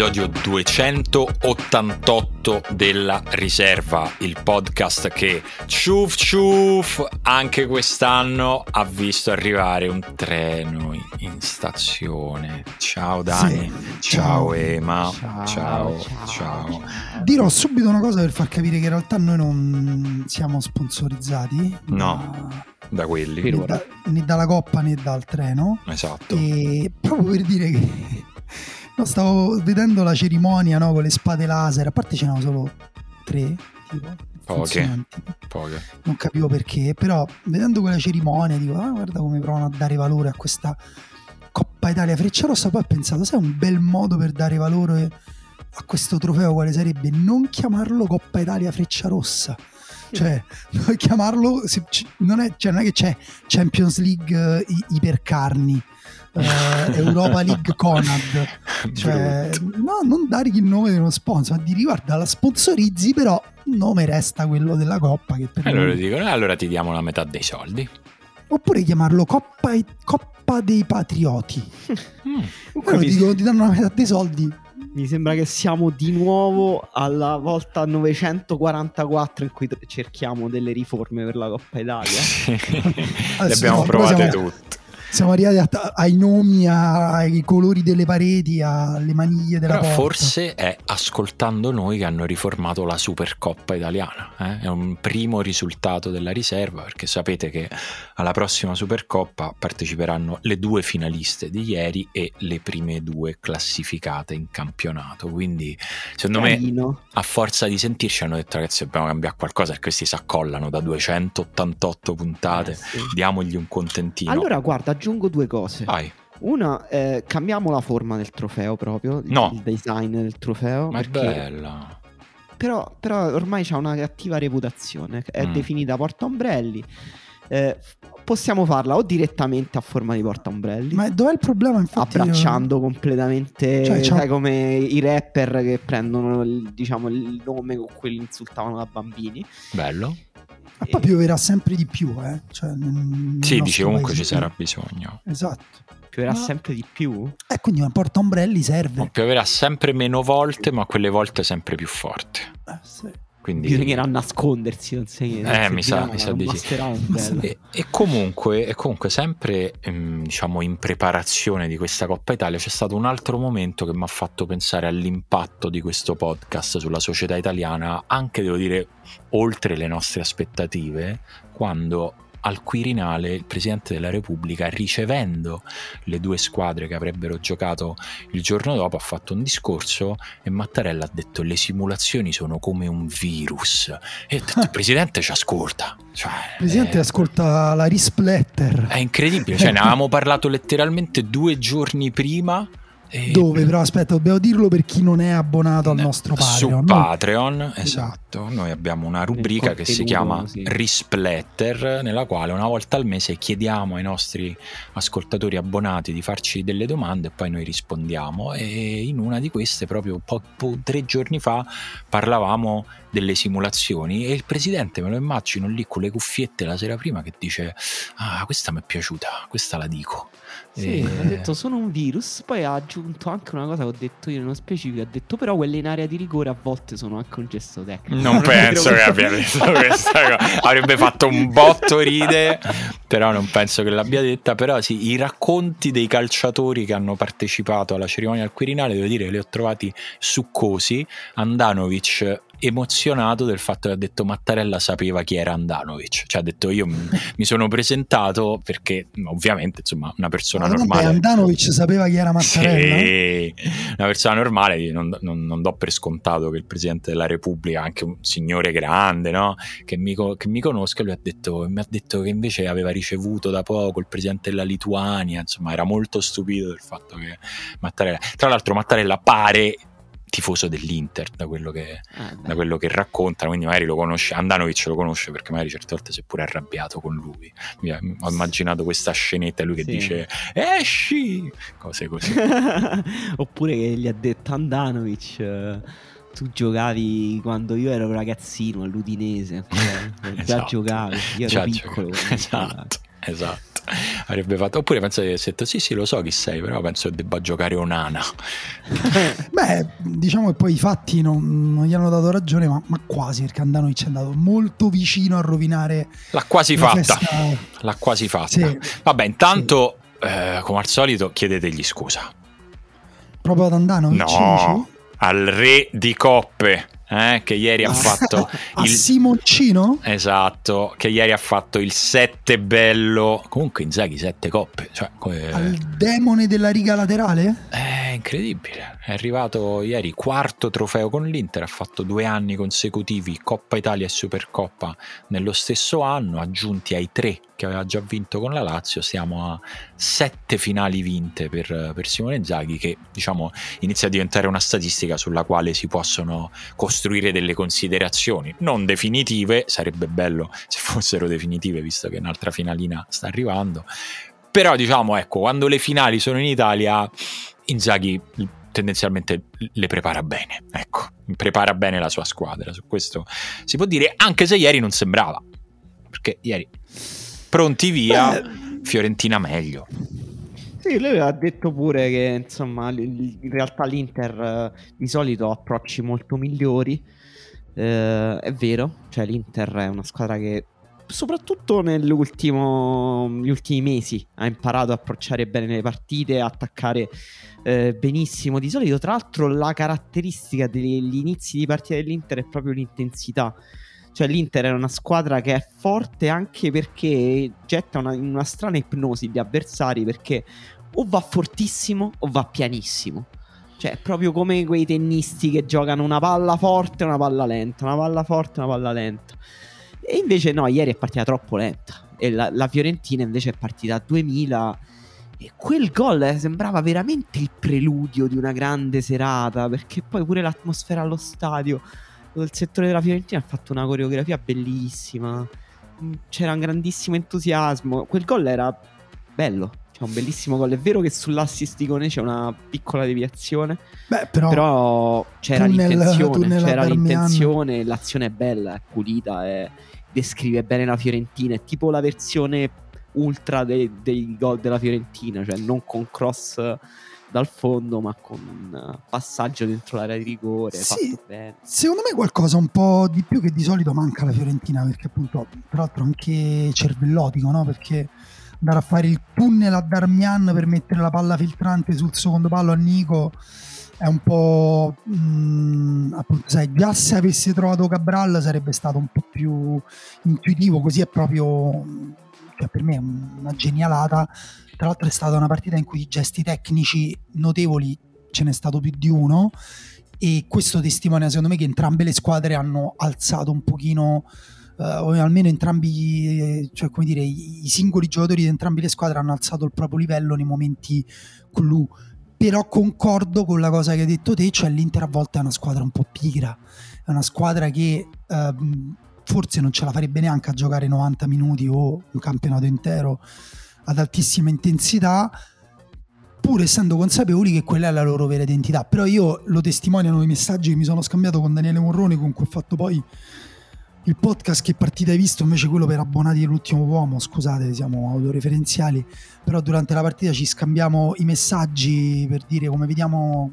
episodio 288 della Riserva, il podcast che ciuf ciuf anche quest'anno ha visto arrivare un treno in stazione. Ciao Dani, sì. ciao, Ema, ciao, ciao, ciao. Dirò subito una cosa per far capire che in realtà noi non siamo sponsorizzati. No. Da, da quelli né, da, né dalla coppa né dal treno esatto e proprio per dire che No, stavo vedendo la cerimonia no, con le spade laser, a parte ce n'erano solo tre, tipo. Poche, poche. Non capivo perché, però vedendo quella cerimonia dico, ah, guarda come provano a dare valore a questa Coppa Italia Frecciarossa, poi ho pensato, sai un bel modo per dare valore a questo trofeo quale sarebbe? Non chiamarlo Coppa Italia Frecciarossa cioè chiamarlo non è, cioè, non è che c'è Champions League uh, ipercarni eh, Europa League Conad. Cioè, no, non dare il nome di uno sponsor, ma di riguarda la sponsorizzi, però il nome resta quello della Coppa. Che per allora noi... dicono, allora ti diamo la metà dei soldi. Oppure chiamarlo Coppa, Coppa dei Patrioti. Mm. Però ti, dico, ti danno la metà dei soldi. Mi sembra che siamo di nuovo alla volta 944 in cui cerchiamo delle riforme per la Coppa Italia. Le abbiamo provate siamo... tutte siamo arrivati a, ai nomi, ai colori delle pareti, alle maniglie della Però porta. Forse è ascoltando noi che hanno riformato la Supercoppa italiana. Eh? È un primo risultato della riserva perché sapete che alla prossima Supercoppa parteciperanno le due finaliste di ieri e le prime due classificate in campionato. Quindi secondo Carino. me a forza di sentirci hanno detto ragazzi dobbiamo cambiare qualcosa perché questi si accollano da 288 puntate. Eh, sì. Diamogli un contentino. Allora guarda aggiungo due cose. Vai. Una, eh, cambiamo la forma del trofeo proprio, no. il design del trofeo. Ma perché... è bella. Però, però ormai c'ha una cattiva reputazione, è mm. definita porta ombrelli. Eh, possiamo farla o direttamente a forma di porta ombrelli. Ma dov'è il problema? Infatti, abbracciando io... completamente, cioè, sai, come i rapper che prendono il, diciamo, il nome con cui insultavano da bambini. Bello. Ma poi pioverà sempre di più, eh? Cioè, sì, dice comunque ci sarà bisogno. Esatto. Pioverà ma... sempre di più? Eh, quindi un porta ombrelli serve. No, pioverà sempre meno volte, ma quelle volte sempre più forte. Eh, sì. Quindi... Bisognerà nascondersi, non sai che... Eh, mi sa, mi sa di sì. E, e, comunque, e comunque sempre ehm, diciamo in preparazione di questa Coppa Italia c'è stato un altro momento che mi ha fatto pensare all'impatto di questo podcast sulla società italiana, anche devo dire oltre le nostre aspettative, quando al Quirinale il Presidente della Repubblica, ricevendo le due squadre che avrebbero giocato il giorno dopo, ha fatto un discorso e Mattarella ha detto le simulazioni sono come un virus. E ho detto, il Presidente ci ascolta. Cioè, il Presidente è... ascolta la rispletter. È incredibile, cioè, ne avevamo parlato letteralmente due giorni prima e... Dove però aspetta, dobbiamo dirlo per chi non è abbonato al nostro Patreon. Su Patreon, esatto. Noi abbiamo una rubrica che si chiama sì. Rispletter, nella quale una volta al mese chiediamo ai nostri ascoltatori abbonati di farci delle domande e poi noi rispondiamo. E in una di queste, proprio po- po- tre giorni fa, parlavamo delle simulazioni e il presidente me lo immagino lì con le cuffiette la sera prima che dice: Ah, questa mi è piaciuta, questa la dico. Sì, e... ha detto sono un virus, poi ha aggiunto anche una cosa che ho detto io nello specifico, ha detto però quelle in area di rigore a volte sono anche un gesto tecnico. Non, non penso che abbia detto questa cosa, avrebbe fatto un botto ride, però non penso che l'abbia detta, però sì, i racconti dei calciatori che hanno partecipato alla cerimonia al Quirinale, devo dire, li ho trovati succosi, Andanovic emozionato del fatto che ha detto Mattarella sapeva chi era Andanovic. Cioè ha detto io mi sono presentato perché ovviamente insomma una persona Ma normale... Andanovic sapeva chi era Mattarella? Sì, una persona normale non, non, non, do per scontato che il Presidente della Repubblica, anche un signore grande, no? che, mi, che mi conosca, lui ha detto, mi ha detto che invece aveva ricevuto da poco il Presidente della Lituania, insomma era molto stupito del fatto che Mattarella... Tra l'altro Mattarella pare tifoso dell'Inter da quello, che, ah, da quello che racconta quindi magari lo conosce Andanovic lo conosce perché magari certe volte si è pure arrabbiato con lui. Ho immaginato questa scenetta lui che sì. dice esci! Cose così. Oppure che gli ha detto Andanovic tu giocavi quando io ero ragazzino all'Udinese già esatto. giocavi io ero già piccolo esatto esatto avrebbe fatto. Oppure penso di aver detto: Sì, sì, lo so chi sei, però penso che debba giocare Onana. Beh, diciamo che poi i fatti non, non gli hanno dato ragione, ma, ma quasi perché Andanovic è andato molto vicino a rovinare. L'ha quasi fatta. Festa. L'ha quasi fatta. Sì. Vabbè, intanto, sì. eh, come al solito, chiedetegli scusa. Proprio ad Andanovic? No, al re di coppe eh, che ieri ha fatto il Simoncino? Esatto, che ieri ha fatto il 7 bello. Comunque Inzaghi 7 coppe, cioè come... Al demone della riga laterale? È incredibile. È arrivato ieri quarto trofeo con l'Inter, ha fatto due anni consecutivi Coppa Italia e Supercoppa nello stesso anno, aggiunti ai tre che aveva già vinto con la Lazio, siamo a sette finali vinte per, per Simone Zaghi che diciamo inizia a diventare una statistica sulla quale si possono costruire delle considerazioni, non definitive, sarebbe bello se fossero definitive visto che un'altra finalina sta arrivando, però diciamo ecco, quando le finali sono in Italia, Inzaghi tendenzialmente le prepara bene, ecco, prepara bene la sua squadra, su questo si può dire, anche se ieri non sembrava, perché ieri pronti via, Beh, Fiorentina meglio. Sì, lui ha detto pure che insomma in realtà l'Inter eh, di solito ha approcci molto migliori. Eh, è vero, cioè l'Inter è una squadra che soprattutto negli ultimi mesi ha imparato a approcciare bene le partite, a attaccare eh, benissimo. Di solito, tra l'altro, la caratteristica degli inizi di partita dell'Inter è proprio l'intensità. Cioè l'Inter è una squadra che è forte anche perché getta una, una strana ipnosi gli avversari perché o va fortissimo o va pianissimo. Cioè, è proprio come quei tennisti che giocano una palla forte e una palla lenta, una palla forte e una palla lenta. E invece no, ieri è partita troppo lenta. E la, la Fiorentina invece è partita a 2000. E quel gol eh, sembrava veramente il preludio di una grande serata. Perché poi pure l'atmosfera allo stadio il settore della Fiorentina ha fatto una coreografia bellissima. Mm, c'era un grandissimo entusiasmo. Quel gol era bello. C'è un bellissimo gol. È vero che sull'assist di Cone c'è una piccola deviazione. Beh, però, però c'era tunnel, l'intenzione. Tunnel c'era l'intenzione. L'azione è bella, è pulita. È... Descrive bene la Fiorentina. È tipo la versione ultra dei, dei gol della Fiorentina. Cioè, non con cross dal fondo, ma con un passaggio dentro l'area di rigore. Sì, secondo me qualcosa un po' di più che di solito manca alla Fiorentina, perché appunto, tra l'altro anche cervellotico, no? Perché andare a fare il tunnel a Darmian per mettere la palla filtrante sul secondo pallo a Nico è un po' mh, mm, appunto sai già se avesse trovato Cabral sarebbe stato un po' più intuitivo così è proprio cioè per me è una genialata. Tra l'altro è stata una partita in cui i gesti tecnici notevoli ce n'è stato più di uno e questo testimonia secondo me che entrambe le squadre hanno alzato un pochino uh, o almeno entrambi cioè come dire i, i, singoli giocatori di entrambe le squadre hanno alzato il proprio livello nei momenti clou però concordo con la cosa che hai detto te cioè l'Inter a volte è una squadra un po' pigra è una squadra che uh, forse non ce la farebbe neanche a giocare 90 minuti o un campionato intero ad altissima intensità, pur essendo consapevoli che quella è la loro vera identità. Però io lo testimoniano i messaggi che mi sono scambiato con Daniele Morrone, con cui ho fatto poi il podcast che partita hai visto, invece quello per abbonati dell'ultimo uomo, scusate, siamo autoreferenziali, però durante la partita ci scambiamo i messaggi per dire come vediamo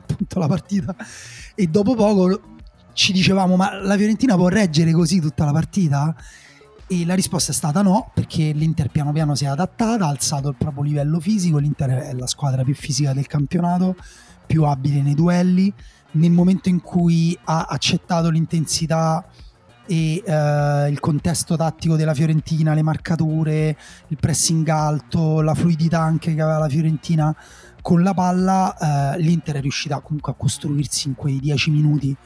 appunto la partita. E dopo poco ci dicevamo ma la Fiorentina può reggere così tutta la partita? E la risposta è stata no, perché l'Inter piano piano si è adattata, ha alzato il proprio livello fisico, l'Inter è la squadra più fisica del campionato, più abile nei duelli, nel momento in cui ha accettato l'intensità e uh, il contesto tattico della Fiorentina, le marcature, il pressing alto, la fluidità anche che aveva la Fiorentina con la palla, uh, l'Inter è riuscita comunque a costruirsi in quei 10 minuti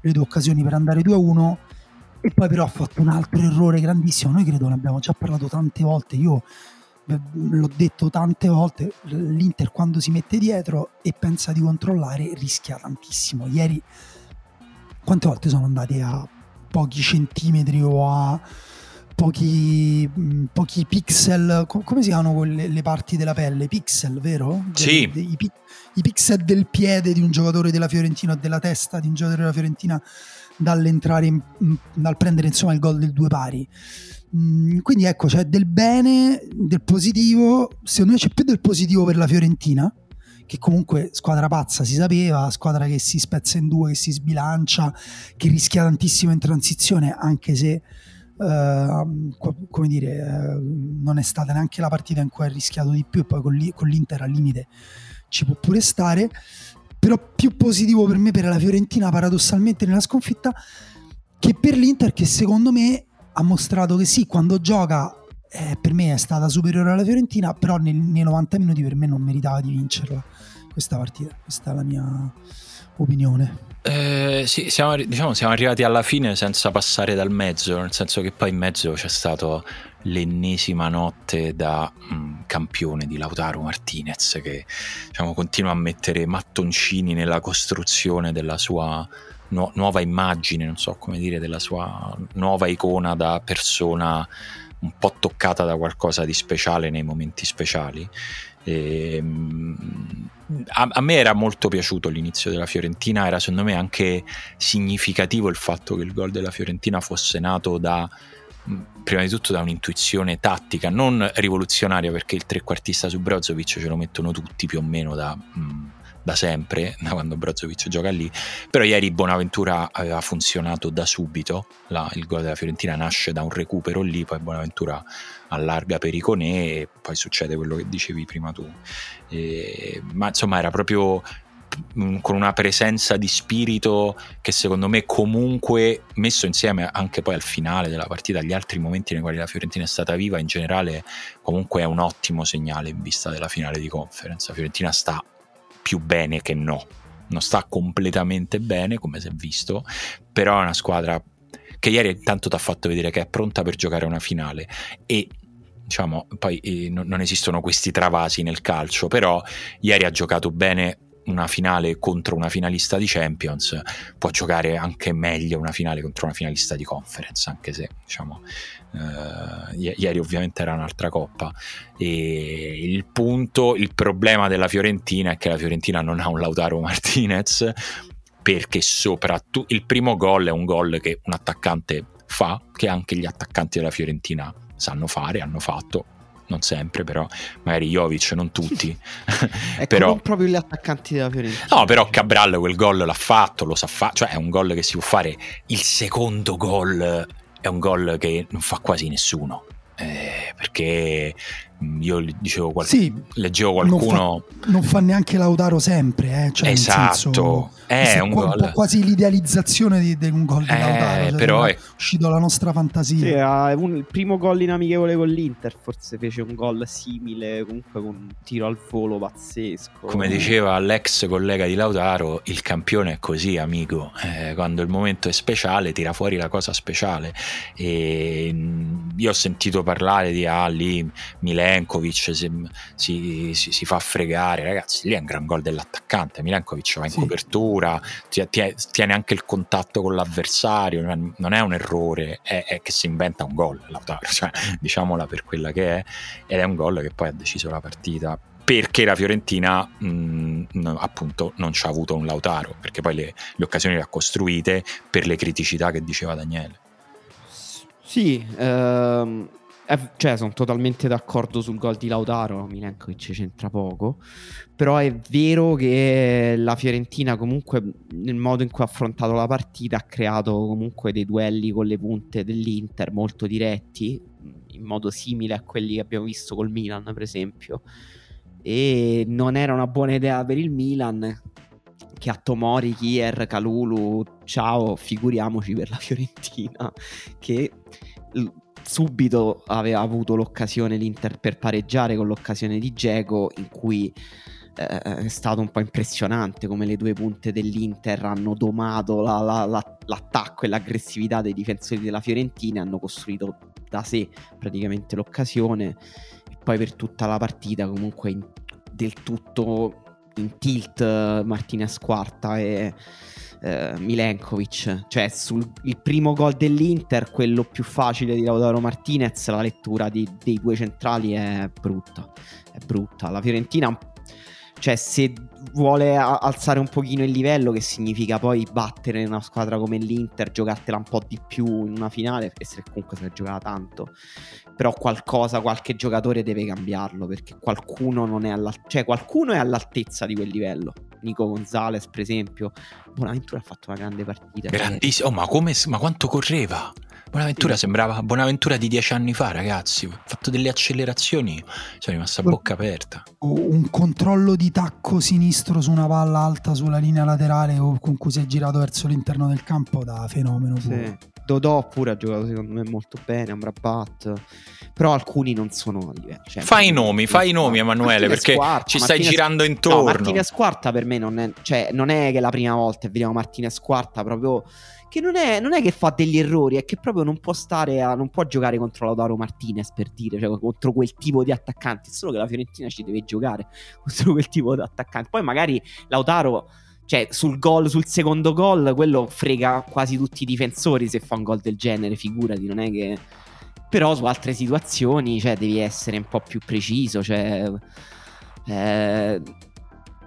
le due occasioni per andare 2-1 e poi però ha fatto un altro errore grandissimo. Noi credo ne abbiamo già parlato tante volte. Io eh, l'ho detto tante volte. L'Inter quando si mette dietro e pensa di controllare rischia tantissimo. Ieri quante volte sono andati a pochi centimetri o a pochi, mm, pochi pixel, come si chiamano quelle, le parti della pelle? Pixel, vero? Sì. De, de, i, I pixel del piede di un giocatore della Fiorentina o della testa di un giocatore della Fiorentina dall'entrare in, dal prendere insomma il gol del due pari Mm, quindi ecco, c'è del bene, del positivo, secondo me c'è più del positivo per la Fiorentina, che comunque squadra pazza si sapeva, squadra che si spezza in due, che si sbilancia, che rischia tantissimo in transizione, anche se Uh, come dire, uh, non è stata neanche la partita in cui ha rischiato di più e poi con, li, con, l'Inter al limite ci può pure stare. Però più positivo per me per la Fiorentina paradossalmente nella sconfitta che per l'Inter che secondo me ha mostrato che sì quando gioca eh, per me è stata superiore alla Fiorentina però nel, nei 90 minuti per me non meritava di vincerla questa partita. Questa è la mia opinione. Eh, sì, siamo, diciamo, siamo arrivati alla fine senza passare dal mezzo, nel senso che poi in mezzo c'è stata l'ennesima notte da mh, mm, campione di Lautaro Martinez che diciamo, continua a mettere mattoncini nella costruzione della sua nu- nuova immagine, non so come dire, della sua nuova icona da persona un po' toccata da qualcosa di speciale nei momenti speciali. E, ehm, a, a, me era molto piaciuto l'inizio della Fiorentina, era secondo me anche significativo il fatto che il gol della Fiorentina fosse nato da prima di tutto da un'intuizione tattica, non rivoluzionaria perché il trequartista su Brozovic ce lo mettono tutti più o meno da, da sempre, da quando Brozovic gioca lì, però ieri Bonaventura aveva funzionato da subito, la, il gol della Fiorentina nasce da un recupero lì, poi Bonaventura allarga per Iconè e poi succede quello che dicevi prima tu. E, ma insomma era proprio mm, con una presenza di spirito che secondo me comunque messo insieme anche poi al finale della partita agli altri momenti nei quali la Fiorentina è stata viva in generale comunque è un ottimo segnale in vista della finale di conference la Fiorentina sta più bene che no. Non sta completamente bene come si è visto però è una squadra che ieri intanto ti ha fatto vedere che è pronta per giocare una finale. E diciamo poi eh, non esistono questi travasi nel calcio però ieri ha giocato bene una finale contro una finalista di Champions può giocare anche meglio una finale contro una finalista di Conference anche se diciamo eh, ieri ovviamente era un'altra coppa. E il punto il problema della Fiorentina è che la Fiorentina non ha un Lautaro Martinez perché soprattutto il primo gol è un gol che un attaccante fa, che anche gli attaccanti della Fiorentina sanno fare, hanno fatto, non sempre però, magari Jovic, non tutti. ecco, però, non proprio gli attaccanti della Fiorentina. No, però Cabral quel gol l'ha fatto, lo sa fare, cioè è un gol che si può fare. Il secondo gol è un gol che non fa quasi nessuno. Eh, perché io dicevo qual- sì, leggevo qualcuno non fa, non fa, neanche Lautaro sempre eh? cioè, esatto senso, è un, qua, gol. quasi l'idealizzazione di, di un gol di eh, Lautaro cioè, però è uscito la nostra fantasia sì, un, il primo gol in amichevole con l'Inter forse fece un gol simile comunque con un tiro al volo pazzesco come diceva l'ex collega di Lautaro il campione è così amico eh, quando il momento è speciale tira fuori la cosa speciale e mm, io ho sentito parlare di ah lì Milenkovic si, si, si, si fa fregare ragazzi lì è un gran gol dell'attaccante Milenkovic va in sì. copertura tiene anche il contatto con l'avversario, non è un errore, è, è che si inventa un gol Lautaro, cioè, diciamola per quella che è, ed è un gol che poi ha deciso la partita perché la Fiorentina mh, appunto non ci ha avuto un Lautaro, perché poi le, le occasioni le ha costruite per le criticità che diceva Daniele. Sì, ehm, eh, cioè, sono totalmente d'accordo sul gol di Lautaro. Milenkovic c'entra poco. Però è vero che la Fiorentina, comunque, nel modo in cui ha affrontato la partita, ha creato comunque dei duelli con le punte dell'Inter molto diretti, in modo simile a quelli che abbiamo visto col Milan, per esempio. E non era una buona idea per il Milan. Che a Tomori, Kier, Calulu, ciao, figuriamoci per la Fiorentina. Che subito aveva avuto l'occasione l'Inter per pareggiare con l'occasione di Geco in cui eh, è stato un po' impressionante come le due punte dell'Inter hanno domato la, la, la, l'attacco e l'aggressività dei difensori della Fiorentina hanno costruito da sé praticamente l'occasione. E poi per tutta la partita comunque in, del tutto in tilt Martinez quarta e eh, Milenkovic, cioè sul primo gol dell'Inter, quello più facile di Lautaro Martinez, la lettura di, dei due centrali è brutta, è brutta. La Fiorentina cioè se vuole alzare un pochino il livello, che significa poi battere una squadra come l'Inter, giocartela un po' di più in una finale, e se comunque se ne giocava tanto. Però qualcosa, qualche giocatore deve cambiarlo, perché qualcuno non è all'altezza, cioè qualcuno è all'altezza di quel livello. Nico Gonzalez, per esempio. Bonaventura ha fatto una grande partita. Grandissimo, oh, ma, come, ma quanto correva? Bonaventura sì. sembrava Bonaventura di dieci anni fa, ragazzi. Ha fatto delle accelerazioni, sono rimasta a bocca aperta. Un controllo di tacco sinistro su una palla alta sulla linea laterale con cui si è girato verso l'interno del campo da fenomeno. Sì. Dodò pure ha giocato secondo me molto bene, Amrabat, però alcuni non sono a livello. Cioè, fai i nomi, fai i nomi Emanuele, Martinez perché Quarta, ci stai Martinez... girando intorno. No, Martinez Quarta per me non è, cioè, non è che la prima volta vediamo Martinez Quarta proprio che non è, non è, che fa degli errori, è che proprio non può stare a, non può giocare contro Lautaro Martinez per dire, cioè contro quel tipo di attaccanti. Solo che la Fiorentina ci deve giocare contro quel tipo di attaccanti. Poi magari Lautaro, cioè sul gol, sul secondo gol, quello frega quasi tutti i difensori se fa un gol del genere, figurati, non è che. Però su altre situazioni, cioè, devi essere un po' più preciso, cioè. Eh,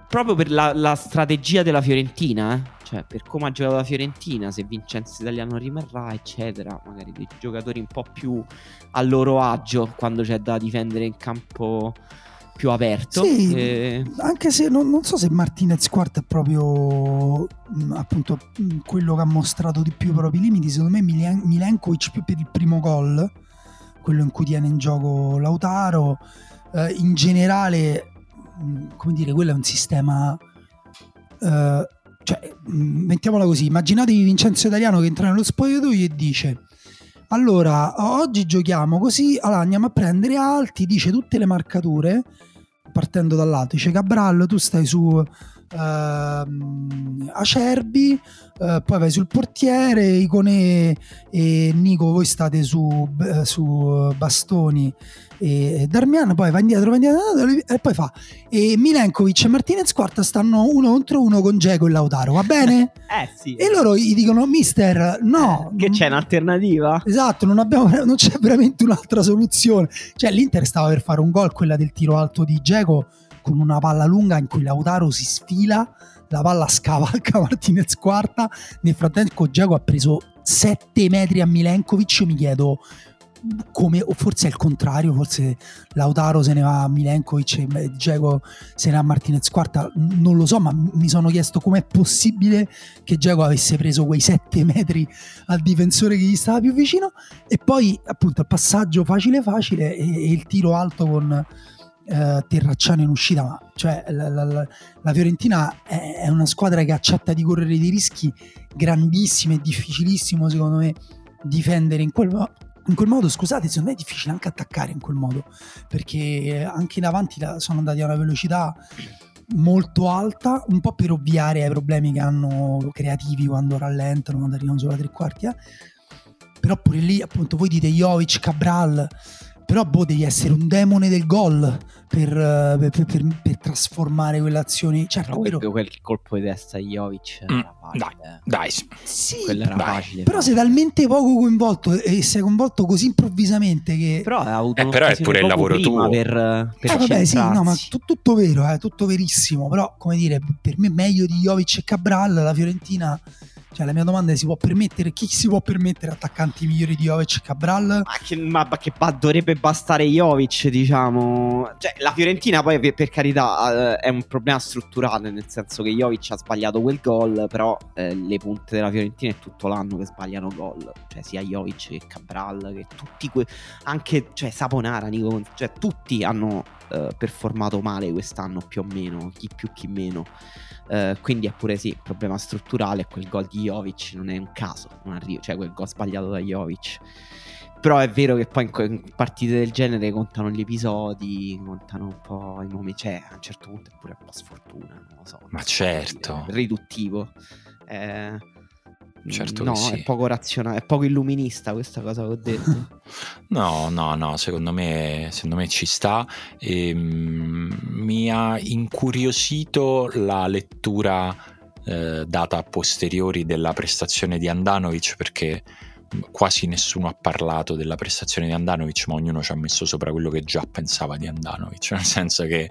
proprio per la, la strategia della Fiorentina, eh? Cioè per come ha giocato la Fiorentina, se Vincenzo Italiano rimarrà, eccetera, magari dei giocatori un po' più a loro agio quando c'è da difendere in campo più aperto. Sì, e... anche se non, non, so se Martinez quarto è proprio mh, appunto mh, quello che ha mostrato di più i propri limiti, secondo me Milen- Milenkovic più per il primo gol, quello in cui tiene in gioco Lautaro, eh, in generale come dire, quello è un sistema... Uh, cioè, mettiamola così, immaginatevi Vincenzo Italiano che entra nello spogliatoio e dice allora, oggi giochiamo così, allora andiamo a prendere alti, dice tutte le marcature, partendo dall'alto, dice Cabral, tu stai su uh, Acerbi, uh, poi vai sul portiere, Icone e Nico, voi state su, su Bastoni e Darmian, poi va indietro, va indietro e poi fa e Milenkovic e Martinez Quarta stanno uno contro uno con Geco e Lautaro, va bene? eh sì. E loro gli dicono mister, no. Eh, che c'è un'alternativa? Esatto, non, abbiamo, non c'è veramente un'altra soluzione. Cioè l'Inter stava per fare un gol, quella del tiro alto di Geco con una palla lunga in cui Lautaro si sfila, la palla scavalca Martinez quarta, nel frattempo Giacomo ha preso 7 metri a Milenkovic, io mi chiedo come, o forse è il contrario, forse Lautaro se ne va a Milenkovic e Giacomo se ne va a Martinez quarta, non lo so, ma mi sono chiesto com'è possibile che Giacomo avesse preso quei 7 metri al difensore che gli stava più vicino. E poi appunto il passaggio facile facile e, e il tiro alto con eh, Terracciano in uscita, ma cioè la, la, la Fiorentina è, è, una squadra che accetta di correre dei rischi grandissimi, è difficilissimo secondo me difendere in quel, in quel modo, scusate, secondo me è difficile anche attaccare in quel modo, perché anche in avanti sono andati a una velocità molto alta, un po' per ovviare ai problemi che hanno creativi quando rallentano, quando arrivano solo a tre quarti. Eh. Però pure lì, appunto, voi dite Jovic, Cabral, però boh, devi essere un demone del gol per, eh, per, per, per trasformare quelle azioni. Certo, però quello... quel colpo di testa di Jovic mm, era facile. Dai, dai. Sì, quello era dai. facile. Però sei talmente poco coinvolto e sei coinvolto così improvvisamente che... Però ha avuto eh, però è pure il lavoro tuo. Per, per eh, vabbè, sì, no, ma t- tutto vero, è eh, tutto verissimo. Però, come dire, per me meglio di Jovic e Cabral, la Fiorentina cioè, la mia domanda è: si può permettere, chi si può permettere attaccanti migliori di Jovic e Cabral? Ma che, ma, che dovrebbe bastare Jovic, diciamo. Cioè, la Fiorentina, poi, per, per carità, eh, è un problema strutturale, nel senso che Jovic ha sbagliato quel gol, però eh, le punte della Fiorentina è tutto l'anno che sbagliano gol. Cioè, sia Jovic che Cabral, che tutti que- anche cioè, Saponara, Nico, cioè, tutti hanno eh, performato male quest'anno più o meno, chi più chi meno. Uh, quindi è pure sì, problema strutturale. Quel gol di Jovic non è un caso, non arriva, cioè quel gol sbagliato da Jovic. Però è vero che poi in, in, partite del genere contano gli episodi, contano un po' i momenti. Cioè, a un certo punto è pure un po' sfortuna, non lo so. Ma certo. riduttivo. Eh, Certo no, sì. è poco razionale, è poco illuminista questa cosa che ho detto. no, no, no, secondo me, secondo me ci sta. E, ehm, mi ha incuriosito la lettura eh, data a posteriori della prestazione di Andanovic perché quasi nessuno ha parlato della prestazione di Andanovic, ma ognuno ci ha messo sopra quello che già pensava di Andanovic, nel senso che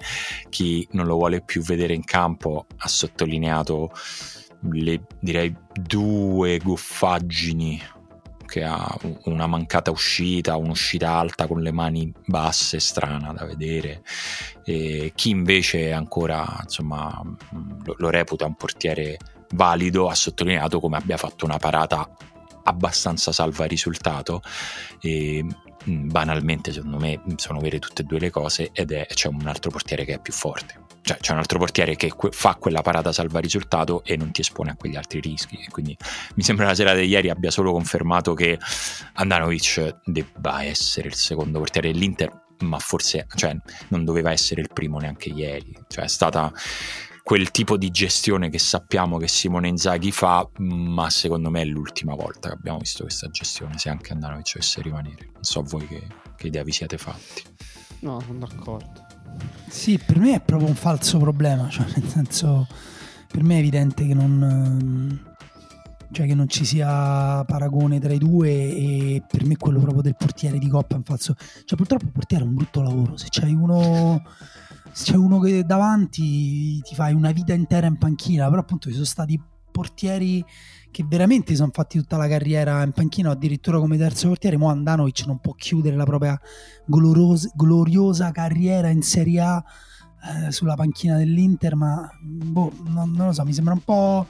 chi non lo vuole più vedere in campo ha sottolineato le direi due goffaggini che ha una mancata uscita, un'uscita alta con le mani basse, strana da vedere. E chi invece ancora insomma, lo, lo reputa un portiere valido ha sottolineato come abbia fatto una parata abbastanza salva risultato e banalmente secondo me sono vere tutte e due le cose ed è c'è un altro portiere che è più forte cioè c'è un altro portiere che fa quella parata salva risultato e non ti espone a quegli altri rischi. E quindi mi sembra la sera di ieri abbia solo confermato che Andanovic debba essere il secondo portiere dell'Inter, ma forse cioè, non doveva essere il primo neanche ieri. Cioè è stata quel tipo di gestione che sappiamo che Simone Inzaghi fa, ma secondo me è l'ultima volta che abbiamo visto questa gestione, se anche Andanovic dovesse rimanere. Non so voi che, che idea vi siete fatti. No, sono d'accordo. Sì, per me è proprio un falso problema, cioè nel senso, per me è evidente che non, cioè che non ci sia paragone tra i due e per me quello proprio del portiere di Coppa è un falso, cioè purtroppo il portiere è un brutto lavoro, se c'hai uno, se c'è uno che davanti ti fai una vita intera in panchina, però appunto ci sono stati portieri che veramente sono fatti tutta la carriera in panchina addirittura come terzo portiere, mo Andanovic non può chiudere la propria gloriosa, gloriosa carriera in Serie A eh, sulla panchina dell'Inter, ma boh, non, non, lo so, mi sembra un po'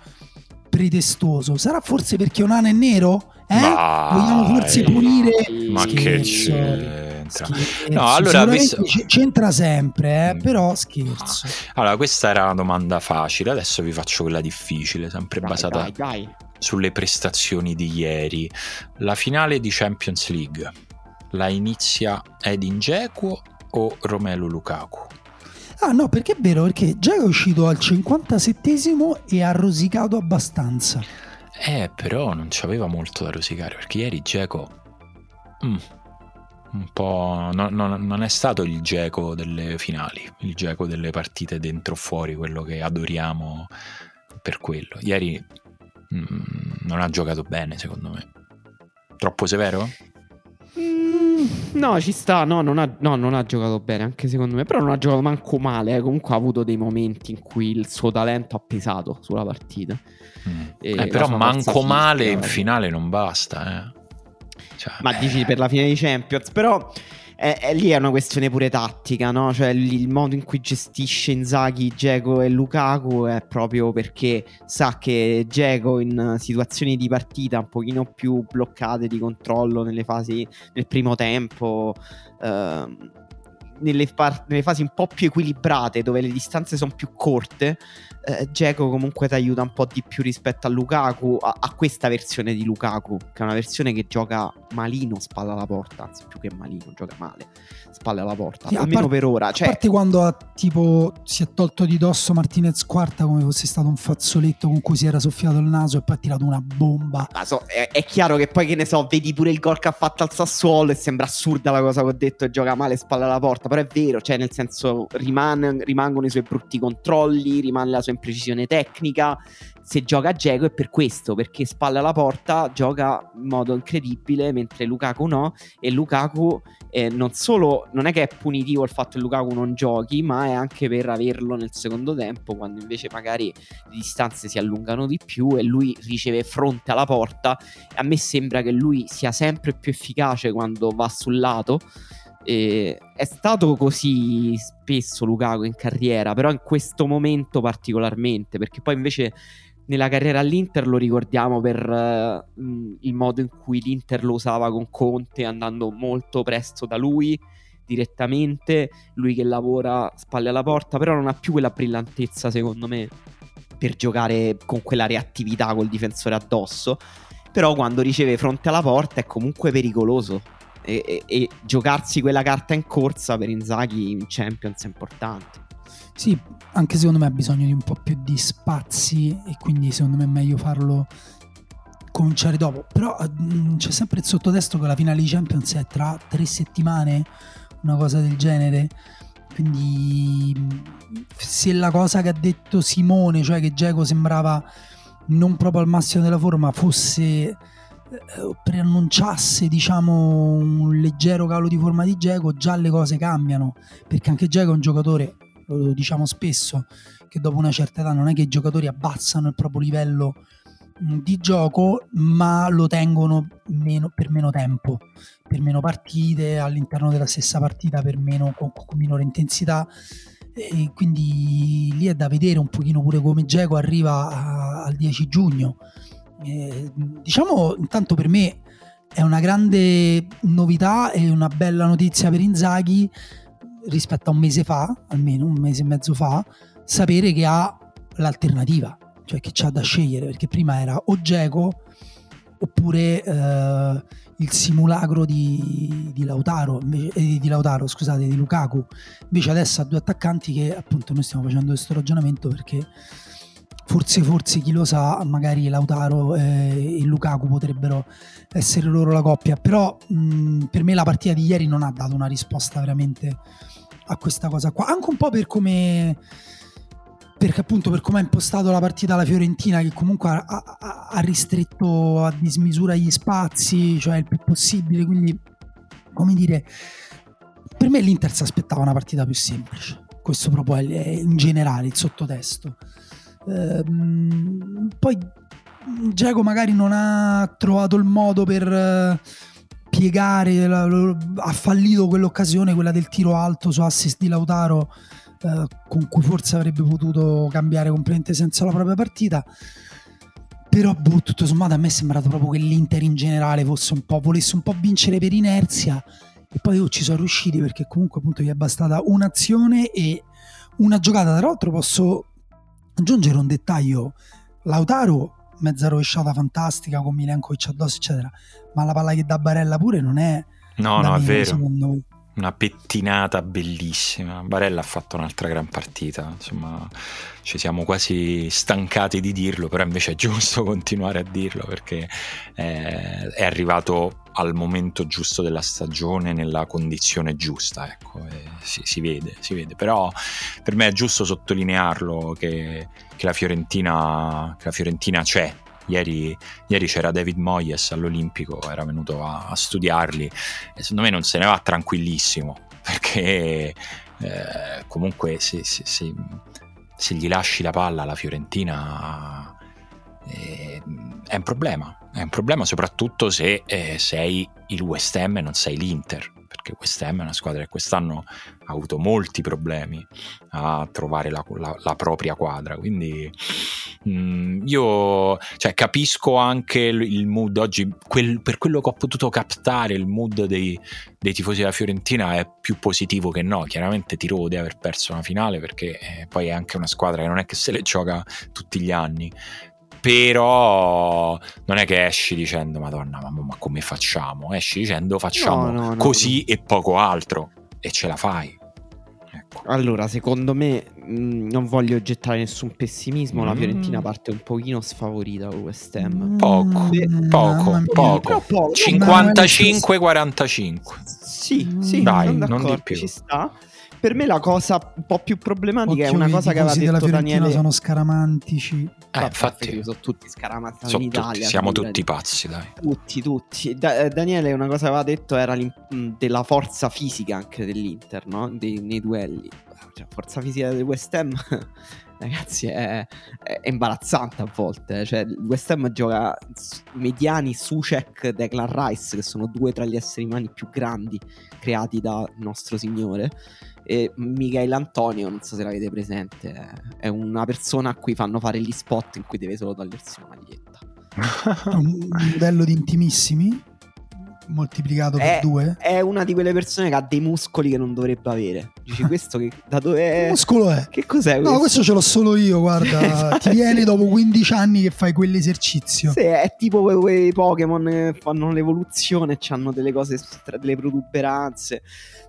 pretestoso. Sarà forse perché Onana è nero? Eh? Vogliamo forse punire? Ma scherzo. che c'entra? No, allora visto... c'entra sempre, eh, mm. però scherzo. Allora, questa era una domanda facile, adesso vi faccio quella difficile, sempre dai, basata dai, dai. Sulle prestazioni di ieri. La finale di Champions League la inizia Edin Dzeko o Romelu Lukaku? Ah no, perché è vero, perché Dzeko è uscito al 57esimo e ha rosicato abbastanza. Eh, però non c'aveva molto da rosicare, perché ieri Dzeko... Mm un po'. No, no, non è stato il geco delle finali, il geco delle partite dentro o fuori, quello che adoriamo per quello. Ieri non ha giocato bene, secondo me. Troppo severo? Mm, no, ci sta. No non, ha, no non, ha, giocato bene, anche secondo me. Però non ha giocato manco male. Eh. Comunque ha avuto dei momenti in cui il suo talento ha pesato sulla partita. Mm. Eh, però manco male in finale non basta, eh. Cioè, Ma dici per la fine di Champions, però è, è, lì è una questione pure tattica, no? Cioè il, modo in cui gestisce Inzaghi, Dzeko e Lukaku è proprio perché sa che Dzeko in situazioni di partita un pochino più bloccate di controllo nelle fasi nel primo tempo eh, nelle, par- nelle, fasi un po' più equilibrate, dove le distanze sono più corte, eh, comunque ti aiuta un po' di più rispetto a Lukaku, a-, a, questa versione di Lukaku, che è una versione che gioca malino spalla alla porta, anzi più che malino, gioca male spalle alla porta, sì, almeno par- per ora. Cioè... A parte quando ha, tipo si è tolto di dosso Martinez quarta come fosse stato un fazzoletto con cui si era soffiato il naso e poi ha tirato una bomba. So, è, è, chiaro che poi che ne so, vedi pure il gol che ha fatto al Sassuolo e sembra assurda la cosa che ho detto e gioca male spalle alla porta, però è vero, cioè nel senso rimane, rimangono i suoi brutti controlli, rimane la sua imprecisione tecnica se gioca a Geco è per questo, perché spalle alla porta gioca in modo incredibile, mentre Lukaku no, e Lukaku eh, non solo non è che è punitivo il fatto che Lukaku non giochi, ma è anche per averlo nel secondo tempo, quando invece magari le distanze si allungano di più e lui riceve fronte alla porta. A me sembra che lui sia sempre più efficace quando va sul lato. E è stato così spesso Lukaku in carriera, però in questo momento particolarmente, perché poi invece nella carriera all'Inter lo ricordiamo per uh, il modo in cui l'Inter lo usava con Conte, andando molto presto da lui direttamente, lui che lavora spalle alla porta, però non ha più quella brillantezza secondo me per giocare con quella reattività col difensore addosso, però quando riceve fronte alla porta è comunque pericoloso e, e, e giocarsi quella carta in corsa per Inzaghi in Champions è importante. Sì, anche secondo me ha bisogno di un po' più di spazi e quindi secondo me è meglio farlo cominciare dopo. Però mh, mm, c'è sempre il sottotesto che la finale di Champions è tra tre settimane, una cosa del genere. Quindi mm, se la cosa che ha detto Simone, cioè che Geco sembrava non proprio al massimo della forma, fosse preannunciasse diciamo un leggero calo di forma di Geco già le cose cambiano perché anche Geco è un giocatore lo diciamo spesso che dopo una certa età non è che i giocatori abbassano il proprio livello mm, di gioco ma lo tengono meno, per meno tempo per meno partite all'interno della stessa partita per meno, con, con minore intensità. E quindi lì è da vedere un pochino pure come Geco arriva a, al 10 giugno eh, diciamo intanto per me è una grande novità e una bella notizia per Inzaghi rispetto a un mese fa, almeno un mese e mezzo fa, sapere che ha l'alternativa, cioè che c'ha da scegliere, perché prima era o Geco oppure eh, il simulacro di, di, Lautaro, invece, eh, di Lautaro, scusate, di Lukaku. Invece adesso ha due attaccanti che appunto noi stiamo facendo questo ragionamento perché forse, forse chi lo sa, magari Lautaro e Lukaku potrebbero essere loro la coppia, però mh, per me la partita di ieri non ha dato una risposta veramente a questa cosa qua, anche un po' per come perché appunto per come ha impostato la partita la Fiorentina che comunque ha, ha, ha, ristretto a dismisura gli spazi, cioè il più possibile, quindi come dire, per me l'Inter si aspettava una partita più semplice, questo proprio è in generale il sottotesto. Ehm, poi Giacomo magari non ha trovato il modo per eh, piegare, ha fallito quell'occasione, quella del tiro alto su assist di Lautaro, eh, con cui forse avrebbe potuto cambiare completamente senso la propria partita. Però, boh, tutto sommato, a me è sembrato proprio che l'Inter in generale fosse un po', volesse un po' vincere per inerzia. E poi oh, ci sono riusciti perché comunque appunto gli è bastata un'azione e una giocata. Tra l'altro posso aggiungere un dettaglio, Lautaro mezza rovesciata fantastica con Milenkovic addosso eccetera, ma la palla che dà Barella pure non è... No, no, è vero. Una pettinata bellissima. Barella ha fatto un'altra gran partita. Insomma, ci siamo quasi stancati di dirlo, però invece è giusto continuare a dirlo perché eh, è arrivato al momento giusto della stagione, nella condizione giusta, ecco, si, si, vede, si vede. Però per me è giusto sottolinearlo che, che, la, Fiorentina, che la Fiorentina c'è, Ieri, ieri, c'era David Moyes all'Olimpico, era venuto a, a, studiarli e secondo me non se ne va tranquillissimo perché eh, comunque se, se, se, se, gli lasci la palla alla Fiorentina eh, è un problema, è un problema soprattutto se eh, sei il West Ham e non sei l'Inter perché West Ham è una squadra che quest'anno ha avuto molti problemi a trovare la, la, la propria quadra. Quindi mh, mm, io cioè, capisco anche il, il mood oggi, quel, per quello che ho potuto captare, il mood dei, dei, tifosi della Fiorentina è più positivo che no. Chiaramente ti rode aver perso una finale perché eh, poi è anche una squadra che non è che se le gioca tutti gli anni però non è che esci dicendo madonna ma, ma come facciamo esci dicendo facciamo no, no, così no. e poco altro e ce la fai. Allora secondo me mh, mm, non voglio gettare nessun pessimismo mm. la Fiorentina parte un pochino sfavorita con West Ham. Poco mm, poco poco, poco. 55-45 sì sì dai non di più. ci sta per me la cosa un po' più problematica Occhio, è una cosa che aveva detto Daniele sono scaramantici. Eh, infatti. sono tutti scaramantici sono in Italia tutti, siamo tutti pazzi dai. Tutti tutti. Da- eh, Daniele una cosa aveva detto era della forza fisica anche dell'Inter no? Dei, nei duelli. Cioè, forza fisica del West Ham ragazzi è, è, imbarazzante a volte cioè West Ham gioca mediani Sucek Declan Rice che sono due tra gli esseri umani più grandi creati da nostro signore. E Michael Antonio, non so se l'avete presente, è una persona a cui fanno fare gli spot in cui deve solo togliersi una maglietta. un modello di intimissimi moltiplicato è, per due. È una di quelle persone che ha dei muscoli che non dovrebbe avere. Dici questo che da dove è? Muscolo è? Che cos'è questo? No, questo ce l'ho solo io, guarda. esatto. Ti viene dopo 15 anni che fai quell'esercizio. Sì, è tipo quei Pokémon che fanno l'evoluzione hanno delle cose, delle protuberanze.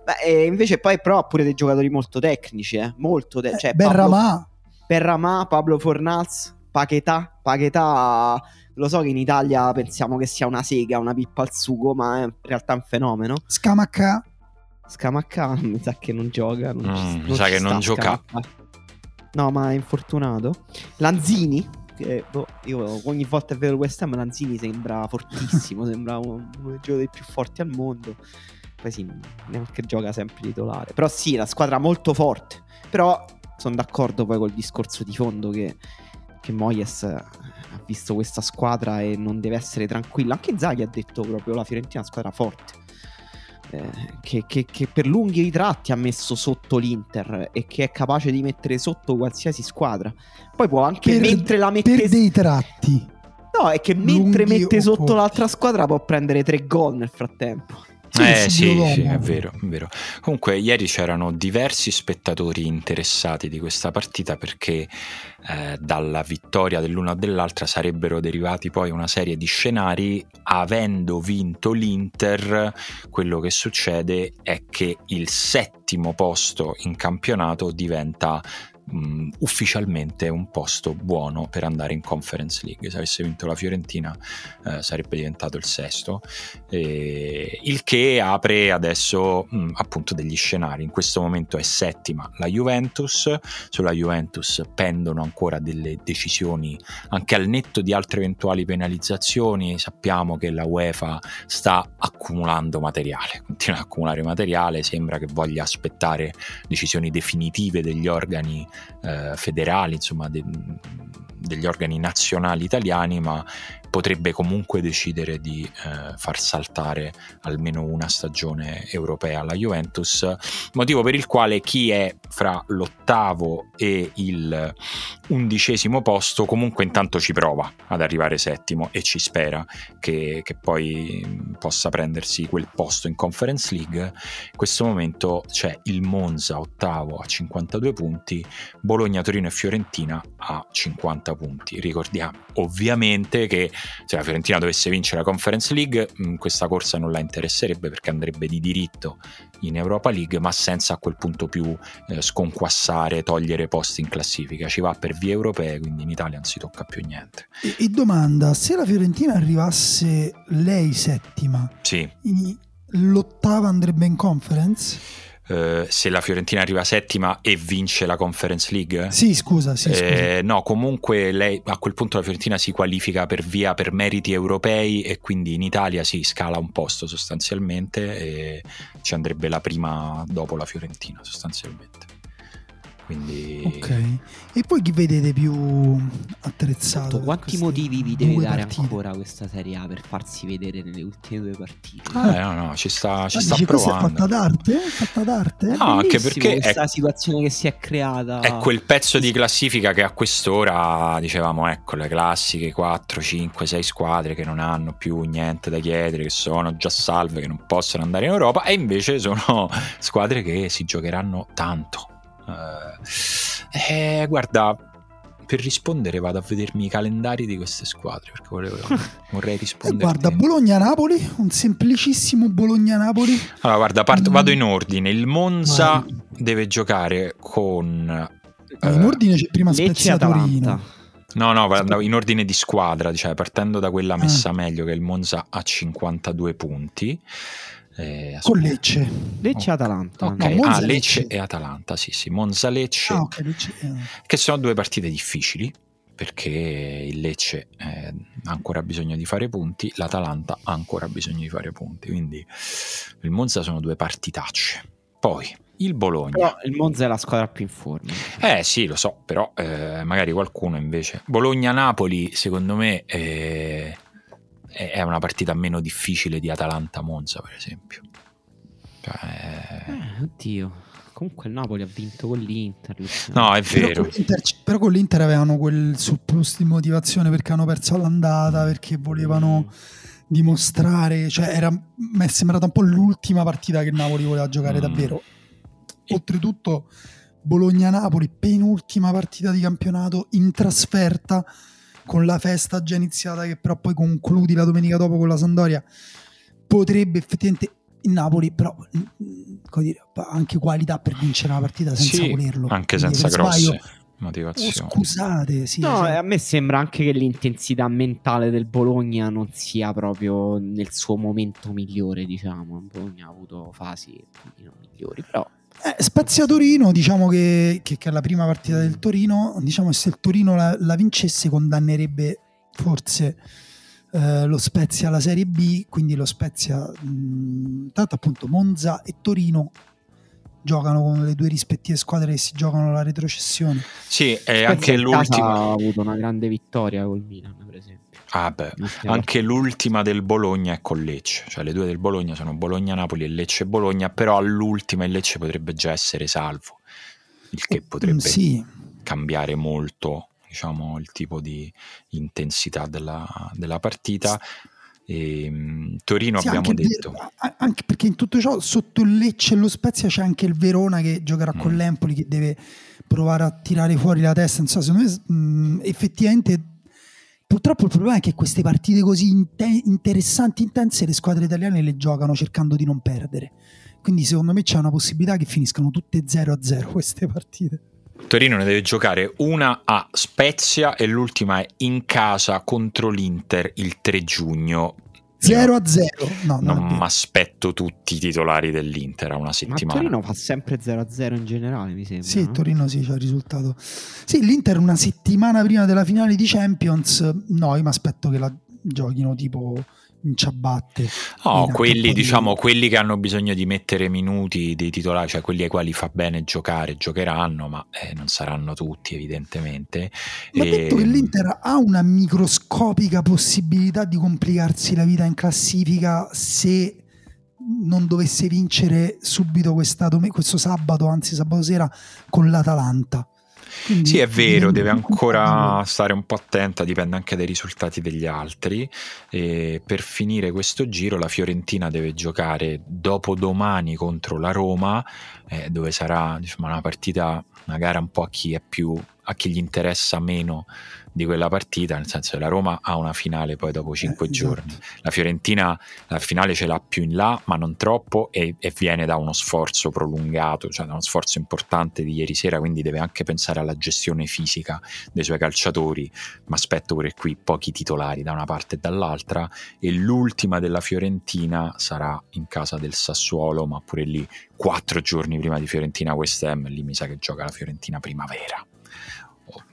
Beh, invece poi però ha pure dei giocatori molto tecnici, eh. Molto te- eh, cioè, Berramà. Berramà, Pablo Fornaz, Paquetà. Paquetà, lo so che in Italia pensiamo che sia una sega, una pippa al sugo, ma è in realtà un fenomeno. Scamacca. Scamacca mi sa che non gioca. Non mm, mi sa che non gioca. No, ma è infortunato. Lanzini, che boh, io ogni volta che vedo West Ham Lanzini sembra fortissimo, sembra uno, dei giocatori più forti al mondo. Poi sì, neanche gioca sempre titolare. Però sì, la squadra molto forte. Però sono d'accordo poi col discorso di fondo che, che Moyes ha visto questa squadra e non deve essere tranquilla. Anche Zaghi ha detto proprio la Fiorentina è una squadra forte. Eh, che, che, che, per lunghi ritratti ha messo sotto l'Inter e che è capace di mettere sotto qualsiasi squadra. Poi può anche per, mentre la mette per dei tratti. No, è che mentre mette sotto l'altra squadra può prendere tre gol nel frattempo. Eh sì, sì, è vero, è vero. Comunque ieri c'erano diversi spettatori interessati di questa partita perché eh, dalla vittoria dell'una o dell'altra sarebbero derivati poi una serie di scenari. Avendo vinto l'Inter, quello che succede è che il settimo posto in campionato diventa mh, ufficialmente un posto buono per andare in Conference League. Se avesse vinto la Fiorentina eh, sarebbe diventato il sesto, eh, il che apre adesso mh, appunto degli scenari. In questo momento è settima la Juventus, sulla Juventus pendono ancora delle decisioni anche al netto di altre eventuali penalizzazioni. Sappiamo che la UEFA sta accumulando materiale, continua ad accumulare materiale, sembra che voglia aspettare decisioni definitive degli organi eh, federali, insomma, de- degli organi nazionali italiani, ma potrebbe comunque decidere di eh, far saltare almeno una stagione europea alla Juventus, motivo per il quale chi è fra l'ottavo e il undicesimo posto comunque intanto ci prova ad arrivare settimo e ci spera che, che poi possa prendersi quel posto in Conference League. In questo momento c'è il Monza ottavo a 52 punti, Bologna, Torino e Fiorentina a 50 punti. Ricordiamo ovviamente che se la Fiorentina dovesse vincere la Conference League, mh, questa corsa non la interesserebbe perché andrebbe di diritto in Europa League, ma senza a quel punto più eh, sconquassare, togliere posti in classifica. Ci va per vie europee, quindi in Italia non si tocca più niente. E, e domanda, se la Fiorentina arrivasse lei settima, sì. l'ottava andrebbe in conference? Uh, se la Fiorentina arriva settima e vince la Conference League? Sì, scusa, sì, eh, no, comunque lei a quel punto la Fiorentina si qualifica per via per meriti europei e quindi in Italia si scala un posto sostanzialmente e ci andrebbe la prima dopo la Fiorentina sostanzialmente. Quindi... Ok. E poi chi vedete più attrezzato? Quanti motivi vi deve dare partite? ancora questa Serie A per farsi vedere nelle ultime due partite? Ah, eh, no, no, ci sta, ci sta provando. È fatta d'arte? È fatta d'arte? No, anche perché questa è, situazione che si è creata. È quel pezzo di classifica che a quest'ora dicevamo, ecco, le classiche 4, 5, 6 squadre che non hanno più niente da chiedere, che sono già salve, che non possono andare in Europa e invece sono squadre che si giocheranno tanto eh, guarda, per rispondere vado a vedermi i calendari di queste squadre perché volevo, vorrei rispondere. Eh, guarda, Bologna-Napoli, un semplicissimo Bologna-Napoli. Allora, guarda, parto, mm. vado in ordine. Il Monza Vai. deve giocare con... in ordine c'è prima Spezia Torino. No, no, in ordine di squadra, cioè partendo da quella messa ah. meglio che il Monza ha 52 punti. Eh, con Lecce. Lecce e Atalanta. Okay. No, ah, Lecce, e Atalanta, sì, sì. Monza Lecce. Ah, okay, Lecce. Che sono due partite difficili perché il Lecce eh, ha ancora bisogno di fare punti, l'Atalanta ha ancora bisogno di fare punti, quindi il Monza sono due partitacce. Poi il Bologna. Però il Monza è la squadra più in forma. Eh sì, lo so, però eh, magari qualcuno invece. Bologna-Napoli, secondo me, eh, è una partita meno difficile di Atalanta-Monza, per esempio. Cioè... Eh, oddio. Comunque il Napoli ha vinto con l'Inter. No, è vero. Però con, però con l'Inter avevano quel surplus di motivazione perché hanno perso l'andata, perché volevano mm. dimostrare. Cioè, era, mi è sembrata un po' l'ultima partita che il Napoli voleva giocare mm. davvero. Oltretutto, Bologna-Napoli, penultima partita di campionato in trasferta con la festa già iniziata che però poi concludi la domenica dopo con la Sandoria, potrebbe effettivamente il Napoli però dire, anche qualità per vincere una partita senza sì, volerlo. Anche senza grosse sbaglio, motivazioni. Oh, scusate, sì, no, cioè. a me sembra anche che l'intensità mentale del Bologna non sia proprio nel suo momento migliore, diciamo. Il Bologna ha avuto fasi non migliori, però Eh, Spezia Torino, diciamo che, che, che, è la prima partita del Torino. Diciamo che se il Torino la, la vincesse, condannerebbe forse eh, lo Spezia alla Serie B. Quindi lo Spezia, mh, tanto appunto Monza e Torino giocano con le due rispettive squadre che si giocano la retrocessione. Sì, e anche l'ultima ha avuto una grande vittoria col Milan, per esempio. Ah beh, anche l'ultima del Bologna è con Lecce, cioè le due del Bologna sono Bologna-Napoli e Lecce-Bologna, però all'ultima il Lecce potrebbe già essere salvo, il che mm, potrebbe sì. cambiare molto diciamo, il tipo di intensità della, della partita. E, um, Torino sì, abbiamo detto ver- anche perché in tutto ciò sotto il Lecce e lo Spezia c'è anche il Verona che giocherà mm. con l'Empoli che deve provare a tirare fuori la testa non so, secondo me mh, effettivamente Purtroppo il problema è che queste partite così inte- interessanti, intense, le squadre italiane le giocano cercando di non perdere. Quindi secondo me c'è una possibilità che finiscano tutte 0-0 queste partite. Torino ne deve giocare una a Spezia e l'ultima è in casa contro l'Inter il 3 giugno. 0 a 0. No, non mi aspetto tutti i titolari dell'Inter a una settimana. Ma Torino fa sempre 0 a 0 in generale, mi sembra. Sì, no? Torino sì, c'è il risultato. Sì, l'Inter una settimana prima della finale di Champions, no, io mi aspetto che la giochino tipo ciabatte. No, quelli, diciamo, quelli che hanno bisogno di mettere minuti dei titolari, cioè quelli ai quali fa bene giocare, giocheranno, ma eh, non saranno tutti evidentemente. Ma e... detto che l'Inter ha una microscopica possibilità di complicarsi la vita in classifica se non dovesse vincere subito questo sabato, anzi sabato sera, con l'Atalanta. Quindi sì, è vero, deve ancora stare un po' attenta, dipende anche dai risultati degli altri. E per finire questo giro la Fiorentina deve giocare dopo domani contro la Roma, eh, dove sarà diciamo, una partita, una gara un po' a chi è più a chi gli interessa meno di quella partita, nel senso che la Roma ha una finale poi dopo cinque eh, esatto. giorni, la Fiorentina la finale ce l'ha più in là, ma non troppo e, e, viene da uno sforzo prolungato, cioè da uno sforzo importante di ieri sera, quindi deve anche pensare alla gestione fisica dei suoi calciatori, ma aspetto pure qui pochi titolari da una parte e dall'altra e l'ultima della Fiorentina sarà in casa del Sassuolo, ma pure lì quattro giorni prima di Fiorentina West Ham, lì mi sa che gioca la Fiorentina primavera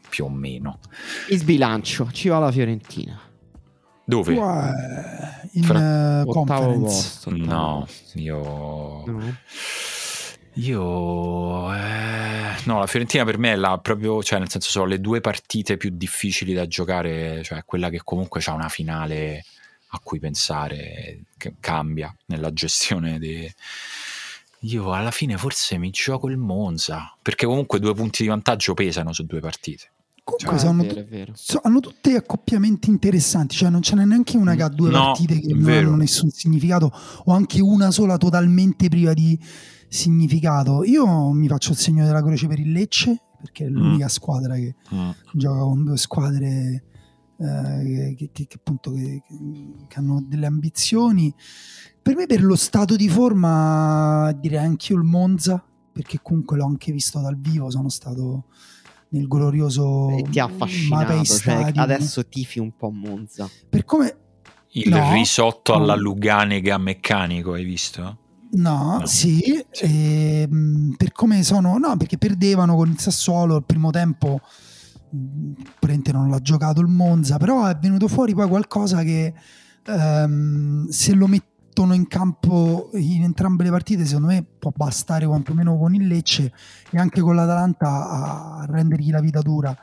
più o meno. Il sbilancio, ci va la Fiorentina. Dove? in Fra... uh, conference. no, io... No. Io eh, no, la Fiorentina per me è la proprio, cioè nel senso sono le due partite più difficili da giocare, cioè quella che comunque ha una finale a cui pensare che cambia nella gestione dei io alla fine forse mi gioco il Monza, perché comunque due punti di vantaggio pesano su due partite. Comunque cioè, sono, vero, vero. So, hanno tutti accoppiamenti interessanti, cioè non ce n'è neanche una che ha due no, partite che non vero. hanno nessun significato o anche una sola totalmente priva di significato. Io mi faccio il segno della croce per il Lecce perché è l'unica mm. squadra che mm. gioca con due squadre eh, che, che, che, appunto che, che, hanno delle ambizioni. Per me per lo stato di forma direi anche io il Monza perché comunque l'ho anche visto dal vivo, sono stato nel glorioso e ti ha affascinato cioè, adesso tifi un po' Monza. Per come il no, risotto alla Luganega meccanico hai visto? No, no. sì, e, ehm, per come sono, no, perché perdevano con il Sassuolo il primo tempo, praticamente non l'ha giocato il Monza, però è venuto fuori poi qualcosa che um, se lo metti mettono in campo in entrambe le partite, secondo me può bastare quantomeno con il Lecce e anche con l'Atalanta a rendergli la vita dura.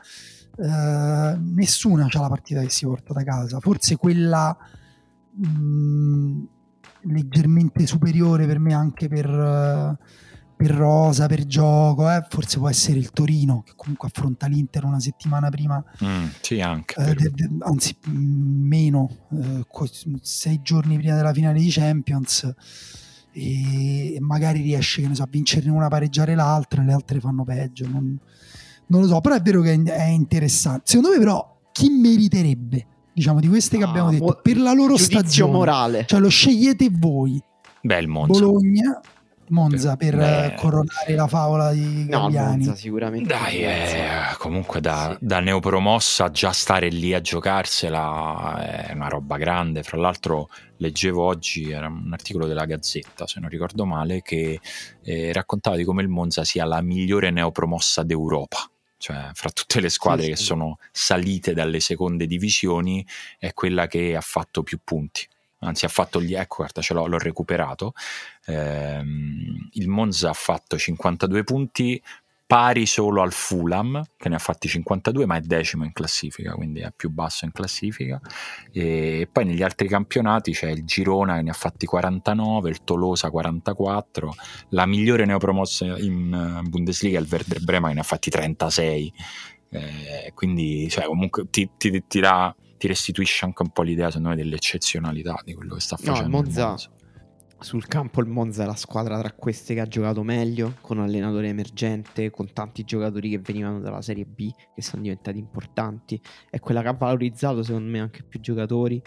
Eh, nessuna c'ha la partita che si porta da casa, forse quella mh, mm, leggermente superiore per me anche per per rosa, per gioco, eh, forse può essere il Torino che comunque affronta l'Inter una settimana prima, mm, sì, anche, eh, de, de, anzi meno, eh, sei giorni prima della finale di Champions e, magari riesce so, a vincerne una, pareggiare l'altra, le altre fanno peggio, non, non, lo so, però è vero che è interessante. Secondo me però chi meriterebbe, diciamo, di queste che ah, abbiamo detto, per la loro stagione, morale. cioè lo scegliete voi. Beh, il Monza. Bologna, Monza per Beh, coronare la favola di Galliani. No, Monza sicuramente. Dai, eh, comunque da, sì. da, neopromossa già stare lì a giocarsela è una roba grande. Fra l'altro leggevo oggi, era un articolo della Gazzetta, se non ricordo male, che eh, raccontava di come il Monza sia la migliore neopromossa d'Europa. Cioè, fra tutte le squadre sì, che sì. sono salite dalle seconde divisioni, è quella che ha fatto più punti anzi ha fatto gli guarda ce l'ho, l'ho recuperato. Ehm, il Monza ha fatto 52 punti pari solo al Fulham che ne ha fatti 52 ma è decimo in classifica quindi è più basso in classifica. E poi negli altri campionati c'è il Girona che ne ha fatti 49 il Tolosa 44 la migliore neopromossa in Bundesliga è il Werder Brema che ne ha fatti 36 eh, quindi cioè, comunque ti, ti, ti dà ti restituisce anche un po' l'idea, secondo me, dell'eccezionalità di quello che sta facendo. No, il Monza, Monza. Sul campo il Monza è la squadra tra queste che ha giocato meglio, con un allenatore emergente, con tanti giocatori che venivano dalla Serie B, che sono diventati importanti. È quella che ha valorizzato, secondo me, anche più giocatori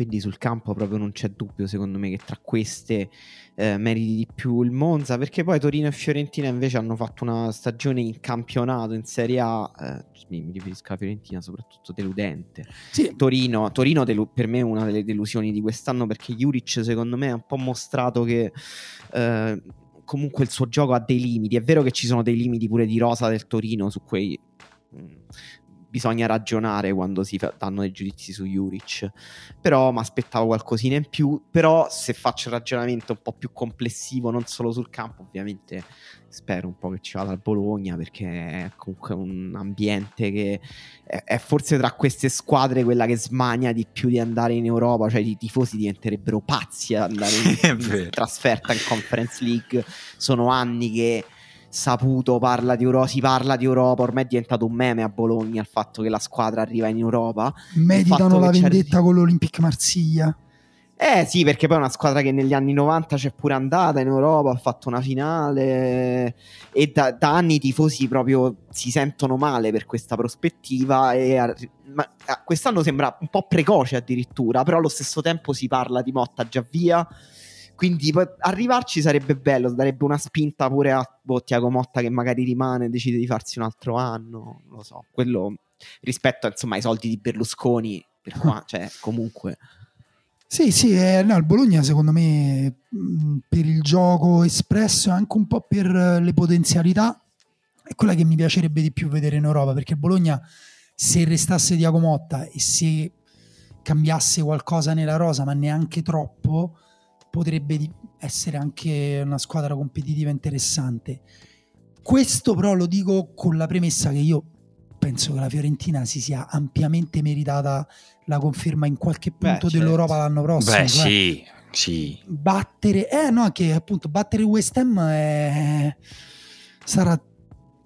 quindi sul campo proprio non c'è dubbio secondo me che tra queste eh, meriti di più il Monza perché poi Torino e Fiorentina invece hanno fatto una stagione in campionato in Serie A eh, mi, mi, riferisco alla Fiorentina soprattutto deludente sì. Torino, Torino delu- per me è una delle delusioni di quest'anno perché Juric secondo me ha un po' mostrato che eh, comunque il suo gioco ha dei limiti è vero che ci sono dei limiti pure di rosa del Torino su quei mm, bisogna ragionare quando si danno dei giudizi su Juric. Però mi aspettavo qualcosina in più. Però se faccio il ragionamento un po' più complessivo, non solo sul campo, ovviamente spero un po' che ci vada al Bologna perché è comunque un ambiente che è, è forse tra queste squadre quella che smania di più di andare in Europa, cioè i tifosi diventerebbero pazzi ad andare in, in trasferta in Conference League. Sono anni che saputo parla di Europa, si parla di Europa, ormai è diventato un meme a Bologna il fatto che la squadra arriva in Europa. Meditano la vendetta c'è... con l'Olympic Marsiglia. Eh sì, perché poi è una squadra che negli anni 90 c'è pure andata in Europa, ha fatto una finale e da, da anni i tifosi proprio si sentono male per questa prospettiva e ma, quest'anno sembra un po' precoce addirittura, però allo stesso tempo si parla di Motta già via quindi arrivarci sarebbe bello, darebbe una spinta pure a boh, Tiago Motta che magari rimane, e decide di farsi un altro anno, non lo so, quello rispetto insomma, ai soldi di Berlusconi, per qua, cioè comunque... Sì, sì, eh, no, il Bologna secondo me mh, per il gioco espresso e anche un po' per le potenzialità. È quella che mi piacerebbe di più vedere in Europa, perché il Bologna se restasse Tiago Motta e se cambiasse qualcosa nella rosa, ma neanche troppo, potrebbe essere anche una squadra competitiva interessante. Questo però lo dico con la premessa che io penso che la Fiorentina si sia ampiamente meritata la conferma in qualche punto Beh, dell'Europa certo. l'anno prossimo. Beh, cioè, sì, sì. Battere, eh no, che appunto battere West Ham è, sarà,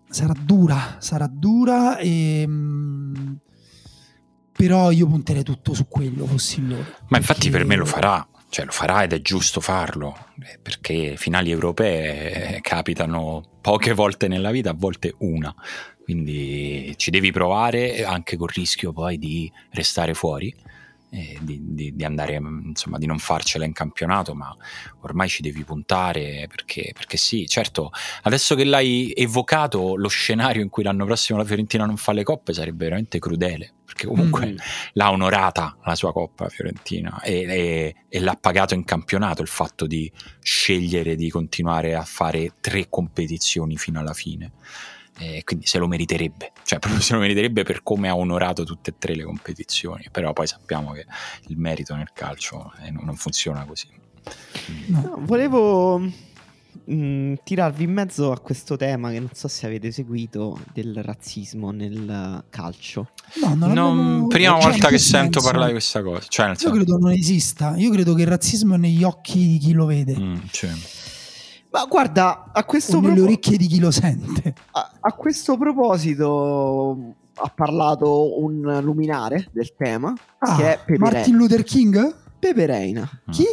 sarà dura, sarà dura e... Mh, però io punterei tutto su quello, loro. Ma infatti per me lo farà, cioè lo farà ed è giusto farlo, eh, perché finali europee eh, capitano poche volte nella vita, a volte una, quindi ci devi provare anche col rischio poi di restare fuori. Di, di, di, andare insomma di non farcela in campionato ma ormai ci devi puntare perché, perché sì certo adesso che l'hai evocato lo scenario in cui l'anno prossimo la Fiorentina non fa le coppe sarebbe veramente crudele perché comunque mm. l'ha onorata la sua Coppa Fiorentina e, e, e, l'ha pagato in campionato il fatto di scegliere di continuare a fare tre competizioni fino alla fine. E quindi se lo meriterebbe, cioè proprio se lo meriterebbe per come ha onorato tutte e tre le competizioni, però poi sappiamo che il merito nel calcio eh, non funziona così. No, volevo mh, mm, tirarvi in mezzo a questo tema che non so se avete seguito del razzismo nel calcio. No, non non, prima cioè, volta che senso? sento parlare di questa cosa. Cioè, io senso... credo non esista. Io credo che il razzismo è negli occhi di chi lo vede. Mm, cioè. Ma guarda, a questo proposito. nelle orecchie di chi lo sente. A, a questo proposito ha parlato un luminare del tema ah, che è Pepe Martin Luther King? Pepe Reina. Ah. Chi?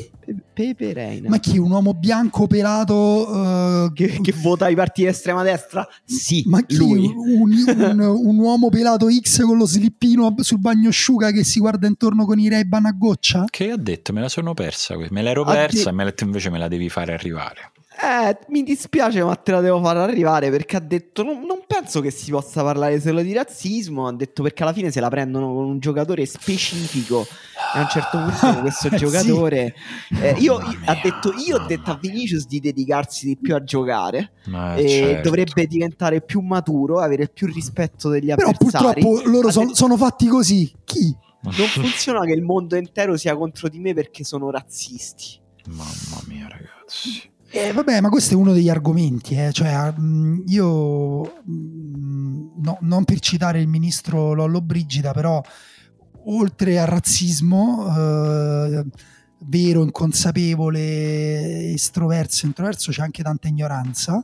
Pepe Reina. Ma chi? Un uomo bianco pelato uh, che, che, vota i partiti estrema destra? Sì, ma chi? Lui. Un, un, un, uomo pelato X con lo slippino sul bagnosciuga che si guarda intorno con i Ray-Ban a goccia? Che ha detto? Me la sono persa. Me l'ero persa e me l'ha detto invece me la devi fare arrivare. Eh, mi dispiace, ma te la devo far arrivare perché ha detto: non, non, penso che si possa parlare solo di razzismo. Ha detto perché alla fine se la prendono con un giocatore specifico. E a un certo punto, questo giocatore, sì. eh, io, io ha detto: Io ho detto a Vinicius di dedicarsi di più a giocare. e certo. dovrebbe diventare più maturo, avere più rispetto degli Però avversari. Però purtroppo loro son, sono fatti così. Chi? Non funziona che il mondo intero sia contro di me perché sono razzisti. Mamma mia, ragazzi. Eh, vabbè, ma questo è uno degli argomenti, eh. cioè, mh, io mh, no, non per citare il ministro Lollo Brigida, però oltre al razzismo eh, vero, inconsapevole, estroverso, introverso, c'è anche tanta ignoranza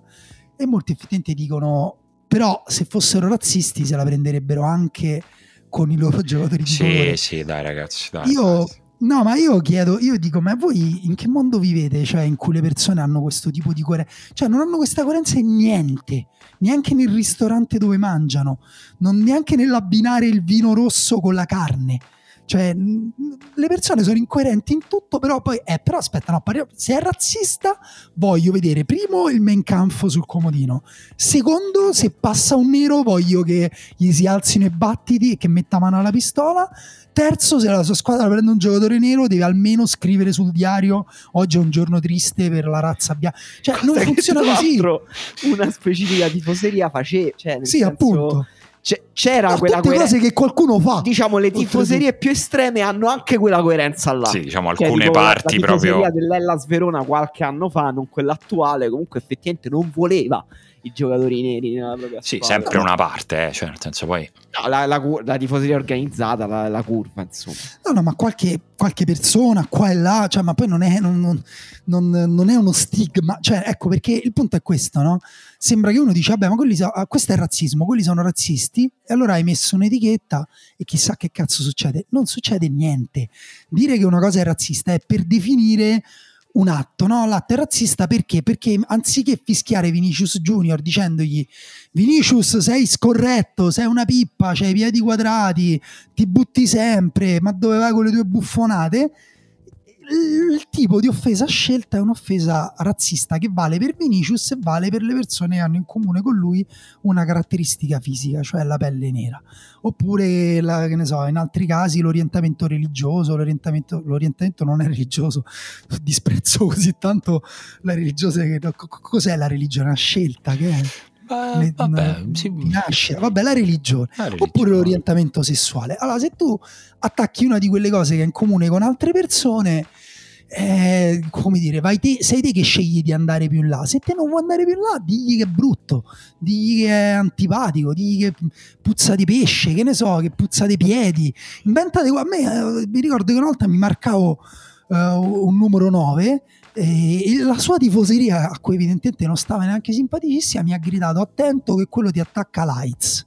e molti effettivamente dicono però se fossero razzisti se la prenderebbero anche con i loro giocatori di sì, colore. Sì, dai ragazzi, dai, Io ragazzi No, ma io chiedo, io dico, ma voi in che mondo vivete? Cioè, in cui le persone hanno questo tipo di coerenza? Cioè, non hanno questa coerenza in niente, neanche nel ristorante dove mangiano, non neanche nell'abbinare il vino rosso con la carne. Cioè, le persone sono incoerenti in tutto, però poi, eh, però aspetta, no, se è razzista, voglio vedere primo il main campo sul comodino, secondo, se passa un nero, voglio che gli si alzino i battiti e che metta mano alla pistola, terzo, se la sua squadra prende un giocatore nero, deve almeno scrivere sul diario oggi è un giorno triste per la razza bianca. Cioè, Cosa non funziona così. Una specifica tifoseria faceva. Cioè, sì, senso... appunto c'era Ma quella coerenza cose che qualcuno fa. Diciamo, le tifoserie più estreme hanno anche quella coerenza là. Sì, diciamo alcune tipo parti la proprio. dell'Ella Sverona qualche anno fa, non quella attuale, comunque effettivamente non voleva i giocatori neri nella propria Sì, sempre una parte, eh, cioè nel senso poi... No, la, la, la, tifoseria organizzata, la, la, curva, insomma. No, no, ma qualche, qualche persona qua e là, cioè, ma poi non è, non, non, non è, uno stigma, cioè, ecco, perché il punto è questo, no? Sembra che uno dice, vabbè, ma quelli so, ah, questo è razzismo, quelli sono razzisti, e allora hai messo un'etichetta e chissà che cazzo succede. Non succede niente. Dire che una cosa è razzista è per definire un atto, no? L'atto è razzista perché? Perché anziché fischiare Vinicius Junior dicendogli Vinicius sei scorretto, sei una pippa, c'hai i piedi quadrati, ti butti sempre, ma dove vai con le tue buffonate? Il tipo di offesa scelta è un'offesa razzista che vale per Vinicius e vale per le persone che hanno in comune con lui una caratteristica fisica, cioè la pelle nera. Oppure, la, che ne so, in altri casi l'orientamento religioso, l'orientamento, l'orientamento non è religioso, disprezzo così tanto la religiosa. Cos'è la religione? Una scelta che è? Uh, vabbè, sì. nasce, vabbè, la religione. la religione, oppure l'orientamento sessuale. Allora, se tu attacchi una di quelle cose che è in comune con altre persone, eh, come dire, vai te, sei te che scegli di andare più in là. Se te non vuoi andare più in là, digli che è brutto, digli che è antipatico, digli che puzza di pesce, che ne so, che puzza di piedi. Inventate, a me, eh, mi ricordo che una volta mi marcavo uh, un numero 9 e la sua tifoseria, a cui evidentemente non stava neanche simpaticissima, mi ha gridato attento che quello ti attacca lights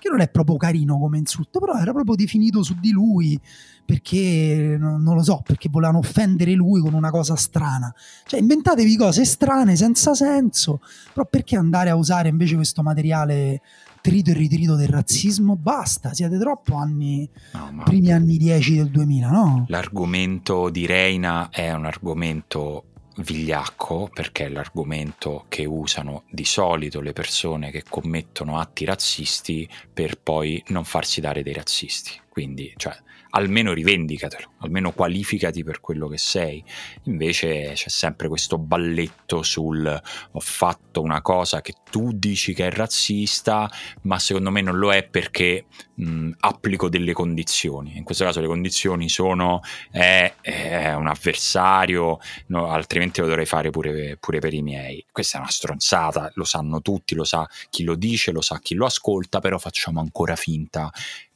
che non è proprio carino come insulto, però era proprio definito su di lui perché non lo so, perché volevano offendere lui con una cosa strana. Cioè, inventatevi cose strane senza senso, però perché andare a usare invece questo materiale trito e ritrito del razzismo? Basta, siete troppo anni, no, primi anni 10 del 2000, no? L'argomento di Reina è un argomento vigliacco perché è l'argomento che usano di solito le persone che commettono atti razzisti per poi non farsi dare dei razzisti. Quindi, cioè, almeno rivendicatelo, almeno qualificati per quello che sei. Invece c'è sempre questo balletto sul ho fatto una cosa che tu dici che è razzista, ma secondo me non lo è perché mh, applico delle condizioni. In questo caso le condizioni sono è, è un avversario, no, altrimenti lo dovrei fare pure, pure per i miei. Questa è una stronzata, lo sanno tutti, lo sa chi lo dice, lo sa chi lo ascolta, però facciamo ancora finta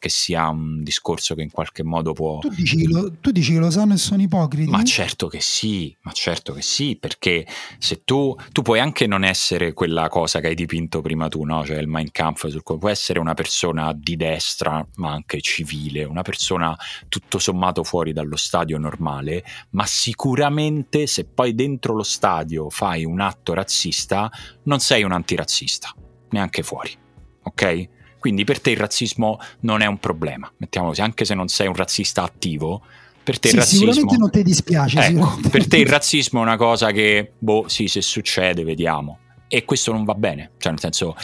che sia un discorso che in qualche modo può... Tu dici che lo, tu dici che lo sanno e sono ipocriti? Ma certo che sì, ma certo che sì, perché se tu, tu puoi anche non essere quella cosa che hai dipinto prima tu, no? Cioè il Mein Kampf, sul, puoi essere una persona di destra, ma anche civile, una persona tutto sommato fuori dallo stadio normale, ma sicuramente se poi dentro lo stadio fai un atto razzista, non sei un antirazzista, neanche fuori, ok? Quindi per te il razzismo non è un problema, mettiamo così, anche se non sei un razzista attivo, per te sì, il razzismo sicuramente non ti dispiace. Ecco, per te il razzismo è una cosa che, boh, sì, se succede, vediamo. E questo non va bene. Cioè, nel senso,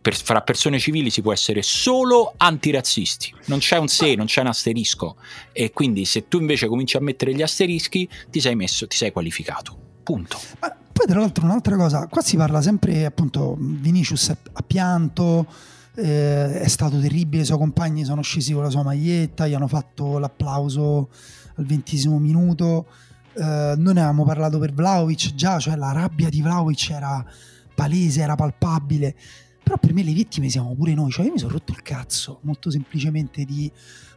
per, fra persone civili si può essere solo antirazzisti. Non c'è un se, non c'è un asterisco. E quindi se tu invece cominci a mettere gli asterischi, ti sei messo, ti sei qualificato. Punto. Ma poi, tra l'altro, un'altra cosa, qua si parla sempre, appunto, Vinicius ha pianto eh, è stato terribile, i suoi compagni sono scesi con la sua maglietta, gli hanno fatto l'applauso al ventesimo minuto. Eh, noi ne avevamo parlato per Vlaovic già, cioè la rabbia di Vlaovic era palese, era palpabile. Però per me le vittime siamo pure noi, cioè io mi sono rotto il cazzo, molto semplicemente di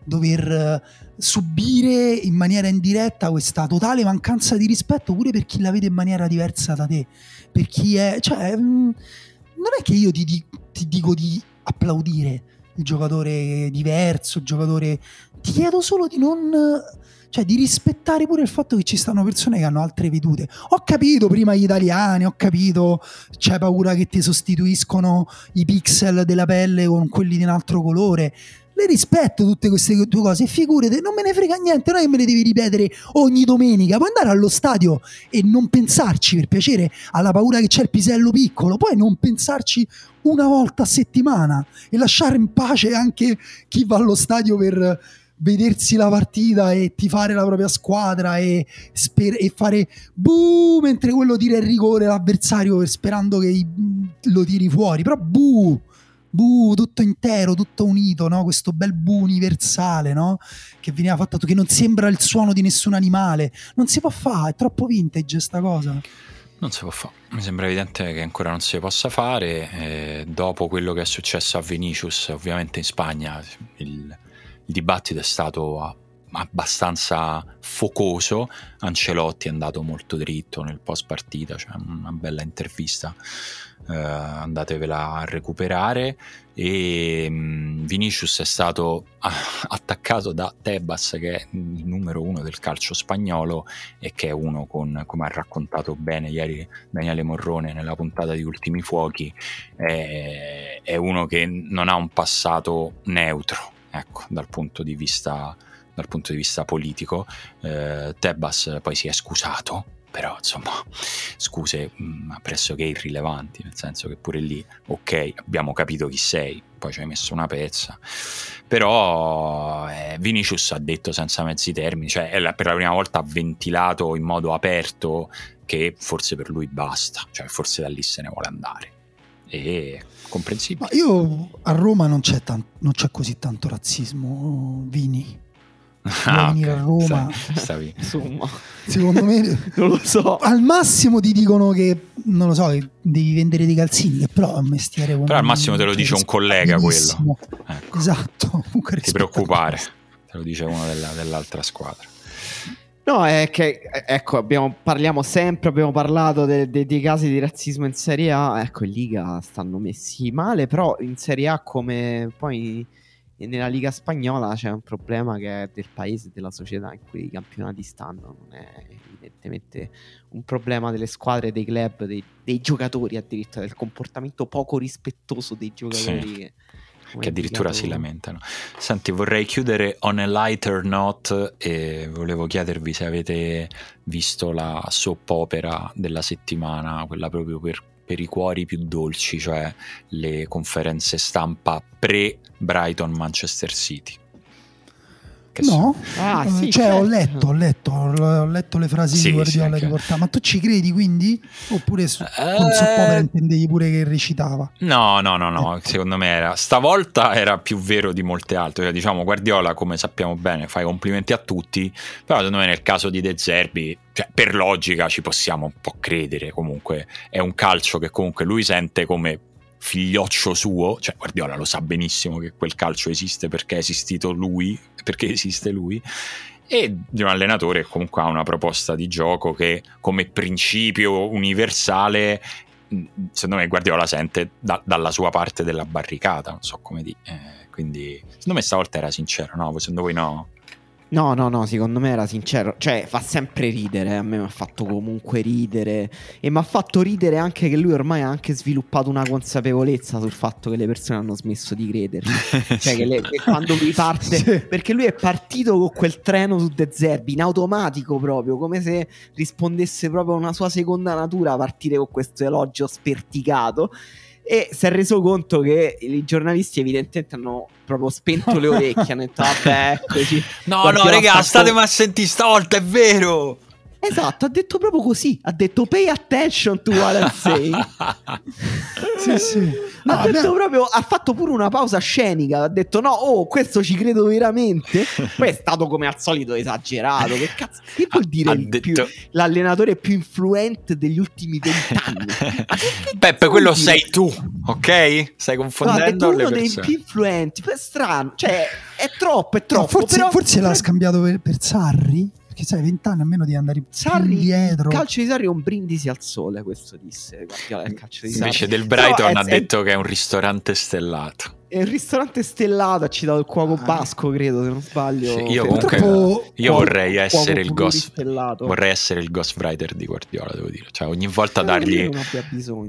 dover subire in maniera indiretta questa totale mancanza di rispetto pure per chi la vede in maniera diversa da te, per chi è, cioè, mm, non è che io ti, ti dico di applaudire il giocatore diverso, il giocatore... Ti chiedo solo di non... Cioè, di rispettare pure il fatto che ci stanno persone che hanno altre vedute. Ho capito prima gli italiani, ho capito, c'è paura che ti sostituiscono i pixel della pelle con quelli di un altro colore le rispetto tutte queste tue cose figurate, non me ne frega niente, non è che me le devi ripetere ogni domenica, puoi andare allo stadio e non pensarci per piacere alla paura che c'è il pisello piccolo, puoi non pensarci una volta a settimana e lasciare in pace anche chi va allo stadio per vedersi la partita e tifare la propria squadra e, sper- e fare buh mentre quello tira il rigore l'avversario sperando che lo tiri fuori, però buh bu, tutto intero, tutto unito, no? questo bel bu universale no? che veniva fatto, che non sembra il suono di nessun animale. Non si può fare, è troppo vintage sta cosa. Non si può fare, mi sembra evidente che ancora non si possa fare. Eh, dopo quello che è successo a Vinicius, ovviamente in Spagna il, il dibattito è stato abbastanza focoso. Ancelotti è andato molto dritto nel post partita, cioè una bella intervista eh, andatevela a recuperare e mh, Vinicius è stato attaccato da Tebas che è il numero uno del calcio spagnolo e che è uno con, come ha raccontato bene ieri Daniele Morrone nella puntata di Ultimi Fuochi, è, è uno che non ha un passato neutro ecco, dal punto di vista dal punto di vista politico. Eh, Tebas poi si è scusato però insomma scuse mh, mm, pressoché irrilevanti, nel senso che pure lì, ok, abbiamo capito chi sei, poi ci hai messo una pezza, però eh, Vinicius ha detto senza mezzi termini, cioè per la prima volta ha ventilato in modo aperto che forse per lui basta, cioè forse da lì se ne vuole andare. E comprensibile. Ma io a Roma non c'è, tan- non c'è così tanto razzismo, Vini ah, venire okay. a Roma. Stavi. Insomma, secondo me non lo so. Al massimo ti dicono che non lo so, che devi vendere dei calzini, che però è un mestiere Però al massimo te lo dice un collega quello. Ecco. Esatto, ti preoccupare. Te lo dice uno della, dell'altra squadra. No, è che ecco, abbiamo, parliamo sempre, abbiamo parlato de, de, dei casi di razzismo in Serie A. Ecco, in Liga stanno messi male, però in Serie A come poi e nella Liga Spagnola c'è un problema che è del paese, della società in cui i campionati stanno, non è evidentemente un problema delle squadre, dei club, dei, dei giocatori addirittura, del comportamento poco rispettoso dei giocatori. Sì. Che, che addirittura si lamentano. Senti, vorrei chiudere on a lighter note e volevo chiedervi se avete visto la soap opera della settimana, quella proprio per per i cuori più dolci, cioè le conferenze stampa pre-Brighton Manchester City. No, ah, sì, cioè certo. ho letto, ho letto, ho letto le frasi sì, di Guardiola sì, riportate. Ma tu ci credi quindi? Oppure su, eh... con soppopera intendevi pure che recitava? No, no, no, no. Ecco. Secondo me era stavolta era più vero di molte altre. Cioè, diciamo, Guardiola, come sappiamo bene, fa i complimenti a tutti. Però secondo me nel caso di De Zerbi, cioè, per logica ci possiamo un po' credere. Comunque è un calcio che comunque lui sente come figlioccio suo, cioè Guardiola lo sa benissimo che quel calcio esiste perché è esistito lui, perché esiste lui, e di un allenatore che comunque ha una proposta di gioco che come principio universale secondo me Guardiola sente da, dalla sua parte della barricata, non so come dire, eh, quindi secondo me stavolta era sincero, no? Secondo voi no? No, no, no, secondo me era sincero. Cioè, fa sempre ridere. A me mi ha fatto comunque ridere. E mi ha fatto ridere anche che lui ormai ha anche sviluppato una consapevolezza sul fatto che le persone hanno smesso di crederci. cioè, che, le, che, quando lui parte. sì. Perché lui è partito con quel treno su De Zerbi in automatico proprio, come se rispondesse proprio a una sua seconda natura partire con questo elogio sperticato e si è reso conto che i giornalisti evidentemente hanno proprio spento le orecchie hanno detto vabbè eccoci. No no raga statemi a sentire stavolta è vero Esatto, ha detto proprio così. Ha detto pay attention to what I'm saying. sì, sì. No, ha, detto proprio, ha fatto pure una pausa scenica. Ha detto: No, oh, questo ci credo veramente. Poi è stato come al solito esagerato. Che cazzo, che vuol dire detto... più, l'allenatore più influente degli ultimi vent'anni? Peppe, quello sei tu, ok? Stai confondendo. No, ha detto uno dei più influenti. È strano, cioè, è troppo, è troppo. No, forse, però... forse l'ha scambiato per, per Sarri. Perché sai, vent'anni almeno di andare Sarri, indietro. Il calcio di Sarri è un brindisi al sole, questo disse. Il calcio di Invece del Brighton ha detto che è un ristorante stellato. È un ristorante stellato, ha citato il cuoco ah. basco, credo, se non sbaglio. Sì, io comunque io cuoco, vorrei essere il ghost vorrei essere il ghost writer di Guardiola, devo dire. Cioè, ogni volta dargli,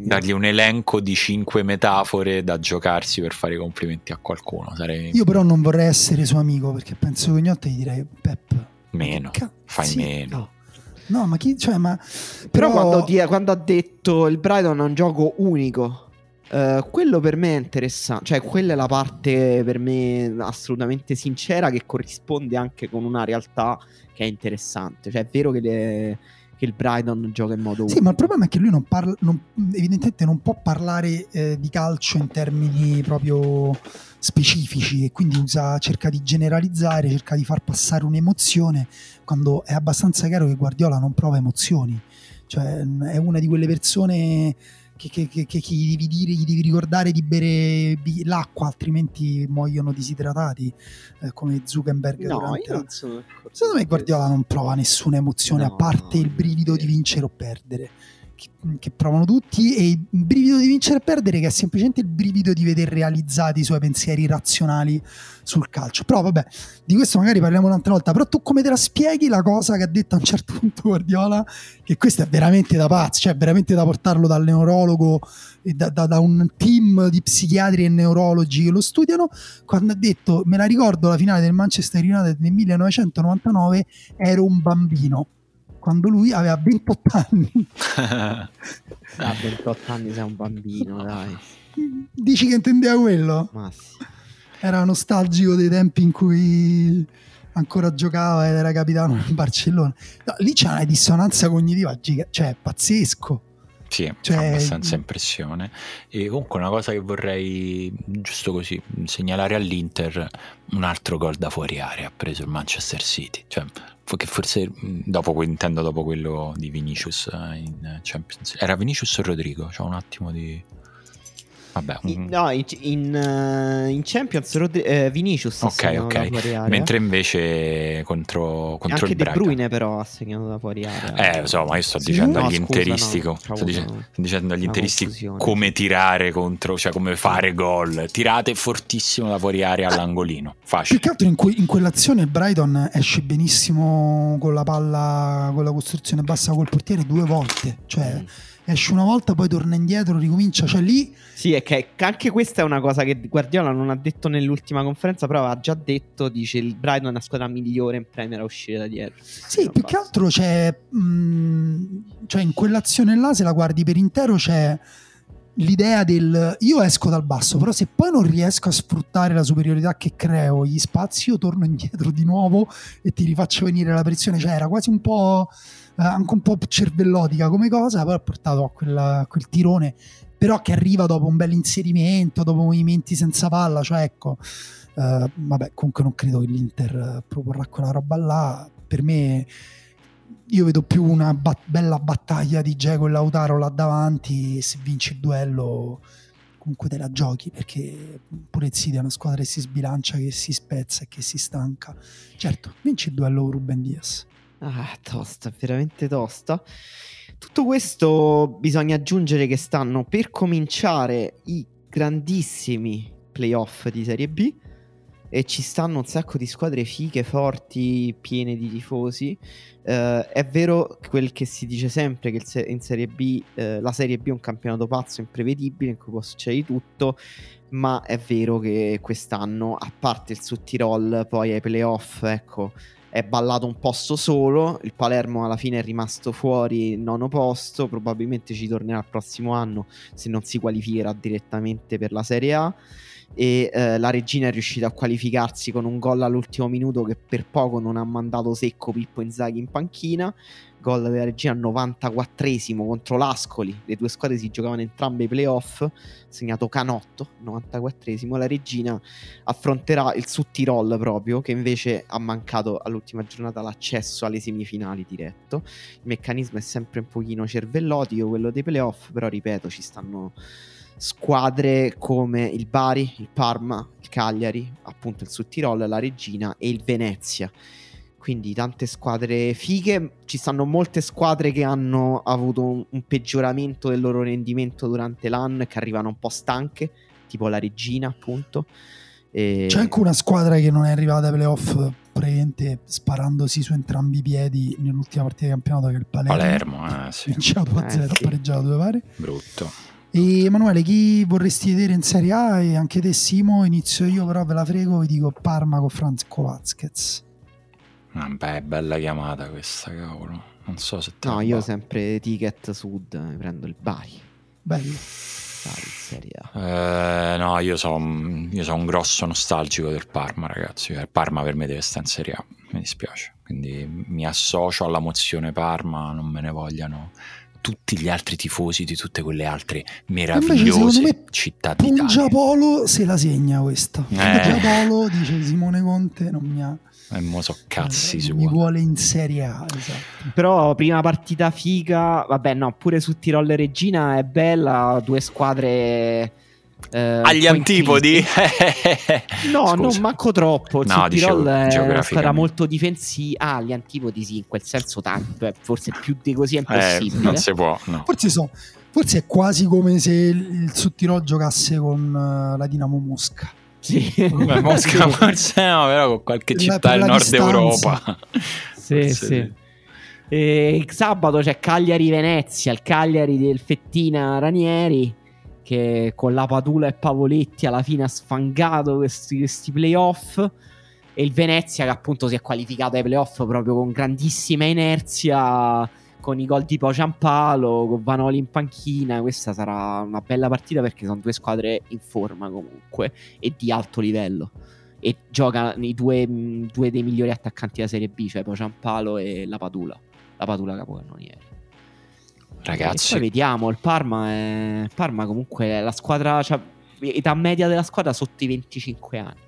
dargli, un elenco di cinque metafore da giocarsi per fare i complimenti a qualcuno. Sarei... Io però non vorrei essere suo amico perché penso che ogni volta gli direi Pep Meno, ca- fai sì, meno. No. no. ma chi, cioè, ma... Però, però quando, ti, quando, ha detto il Brighton è un gioco unico, uh, quello per me è interessante. Cioè, quella è la parte per me assolutamente sincera che corrisponde anche con una realtà che è interessante. Cioè, è vero che le che il Brighton gioca in modo Sì, ma il problema è che lui non parla, non, evidentemente non può parlare eh, di calcio in termini proprio specifici e quindi usa, cerca di generalizzare, cerca di far passare un'emozione quando è abbastanza chiaro che Guardiola non prova emozioni. Cioè, è una di quelle persone che, che, che, gli, devi dire, gli devi ricordare di bere l'acqua, altrimenti muoiono disidratati, eh, come Zuckerberg. No, non sono Secondo me Guardiola non prova nessuna emozione, no, a parte il brivido di vincere o perdere che, provano tutti e il brivido di vincere e perdere che è semplicemente il brivido di vedere realizzati i suoi pensieri razionali sul calcio. Però vabbè, di questo magari parliamo un'altra volta, però tu come te la spieghi la cosa che ha detto a un certo punto Guardiola, che questo è veramente da pazzo, cioè veramente da portarlo dal neurologo e da, da, da un team di psichiatri e neurologi che lo studiano, quando ha detto, me la ricordo la finale del Manchester United nel 1999, ero un bambino quando lui aveva 28 anni. Ah, 28 anni sei un bambino, dai. Dici che intendeva quello? Ma sì. Era nostalgico dei tempi in cui ancora giocava ed era capitano nel Barcellona. No, lì c'è una dissonanza cognitiva, giga- cioè pazzesco. Sì, cioè, fa abbastanza impressione. E comunque una cosa che vorrei, giusto così, segnalare all'Inter, un altro gol da fuori area ha preso il Manchester City. Cioè, che forse dopo, intendo dopo quello di Vinicius eh, in Champions Era Vinicius o Rodrigo? C'è un attimo di... Vabbè, un... in, no, in, in, uh, in Champions Rodri- eh, Vinicius Ok, ok. Mentre invece contro, contro anche il. De Bruyne però ha segnato da fuori area. Eh, lo so, ma io sto sì? dicendo no, agli scusa, interisti, no, sto, dicendo, sto dicendo agli interisti come tirare contro, cioè come fare gol. Tirate fortissimo da fuori area all'angolino. Facile. Più che altro in, que- in quell'azione Brighton esce benissimo con la palla, con la costruzione bassa col portiere due volte. Cioè... Mm esce una volta, poi torna indietro, ricomincia, cioè lì... Sì, è che anche questa è una cosa che Guardiola non ha detto nell'ultima conferenza, però ha già detto, dice il Brighton è una squadra migliore in Premier a uscire da dietro. Sì, più basta. che altro c'è... Mh, cioè in quell'azione là, se la guardi per intero, c'è l'idea del io esco dal basso, però se poi non riesco a sfruttare la superiorità che creo, gli spazi, io torno indietro di nuovo e ti rifaccio venire la pressione. Cioè era quasi un po' anche un po' cervellotica come cosa, poi ha portato a, quella, a quel tirone, però che arriva dopo un bel inserimento, dopo movimenti senza palla, cioè ecco, eh, vabbè, comunque non credo che l'Inter proporrà quella roba là, per me io vedo più una bat- bella battaglia di Geco e Lautaro là davanti se vinci il duello comunque te la giochi perché pure Zidane è una squadra che si sbilancia, che si spezza e che si stanca. Certo, vinci il duello Ruben Diaz. Ah, tosta, veramente tosta. Tutto questo bisogna aggiungere che stanno per cominciare i grandissimi playoff di Serie B. e ci stanno un sacco di squadre fighe, forti, piene di tifosi. Uh, è vero quel che si dice sempre che in Serie B uh, la Serie B è un campionato pazzo, imprevedibile, in cui può succedere di tutto, ma è vero che quest'anno, a parte il Sud Tirol, poi ai playoff, ecco, è ballato un posto solo, il Palermo alla fine è rimasto fuori nono posto, probabilmente ci tornerà il prossimo anno se non si qualificherà direttamente per la Serie A. E eh, la regina è riuscita a qualificarsi con un gol all'ultimo minuto che per poco non ha mandato secco Pippo Inzaghi in panchina gol della regia al 94esimo contro l'Ascoli. Le due squadre si giocavano entrambe i playoff. Segnato Canotto, 94esimo. La regina affronterà il Sud Tirol proprio, che invece ha mancato all'ultima giornata l'accesso alle semifinali diretto. Il meccanismo è sempre un pochino cervellotico, quello dei playoff, però ripeto, ci stanno squadre come il Bari, il Parma, il Cagliari, appunto il Sud Tirol, la Regina e il Venezia quindi tante squadre fighe. Ci stanno molte squadre che hanno avuto un, un peggioramento del loro rendimento durante l'anno e che arrivano un po' stanche, tipo la Regina, appunto. E... C'è anche una squadra che non è arrivata ai playoff praticamente sparandosi su entrambi i piedi nell'ultima partita di campionato che è il Palermo. Palermo, eh, sì. Vinciato 2-0, eh, sì. pareggiato due pare. Brutto. E Emanuele, chi vorresti vedere in Serie A? E anche te, Simo, inizio io, però ve la frego, vi dico Parma con Franco Vabbè, bella chiamata questa, cavolo. Non so se te No, io sempre ticket sud, mi prendo il Bari. Bello. Bari in Serie A. Eh, no, io sono io so un grosso nostalgico del Parma, ragazzi. Il Parma per me deve stare in Serie A, mi dispiace. Quindi mi associo alla mozione Parma, non me ne vogliano tutti gli altri tifosi di tutte quelle altre meravigliose Invece, città d'Italia. Pungiapolo se la segna questa. Eh. Pungiapolo, dice Simone Conte, non mi ha... E mo so cazzi su. Mi vuole in Serie A, esatto. Però prima partita figa, vabbè no, pure su Tirol Regina è bella, due squadre... Eh, Agli antipodi? no, Scusa. non manco troppo. Il no, Tirol era molto difensivo. Ah, agli antipodi sì, in quel senso tanto. Forse più di così è eh, impossibile. Eh, non si può, no. Forse so. Forse è quasi come se il Sud Tirol giocasse con uh, la Dinamo Mosca. Sì. Beh, Mosca forse no, però con qualche città del nord distanza. Europa. Sì, sì. E sabato c'è Cagliari-Venezia, il Cagliari del Fettina Ranieri che con la Padula e Pavoletti alla fine ha sfangato questi, questi playoff e il Venezia che appunto si è qualificato ai playoff proprio con grandissima inerzia con i gol tipo Ciampalo, con Vanoli in panchina. Questa sarà una bella partita perché sono due squadre in forma comunque e di alto livello. E gioca i due, due dei migliori attaccanti della Serie B, cioè Ciampalo e la Padula. La Padula capocannoniere. Ragazzi, poi vediamo. Il Parma, è... Parma comunque è la squadra. Cioè, età media della squadra sotto i 25 anni.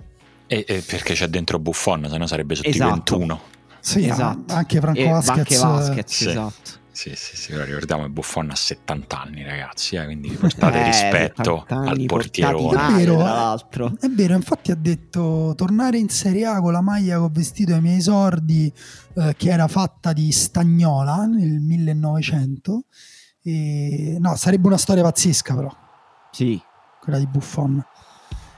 E, e perché c'è dentro Buffon, se no sarebbe sotto esatto. i 21. Sì, esatto. anche Franco e Vasquez. Anche Vasquez, sì. esatto. Sì, sì, sì, ricordiamo che Buffon ha 70 anni, ragazzi, eh, quindi portate eh, rispetto al portierone. È vero, tra l'altro. È vero, infatti ha detto tornare in Serie A con la maglia che ho vestito ai miei esordi, eh, che era fatta di stagnola nel 1900. E... No, sarebbe una storia pazzesca però. Sì. Quella di Buffon.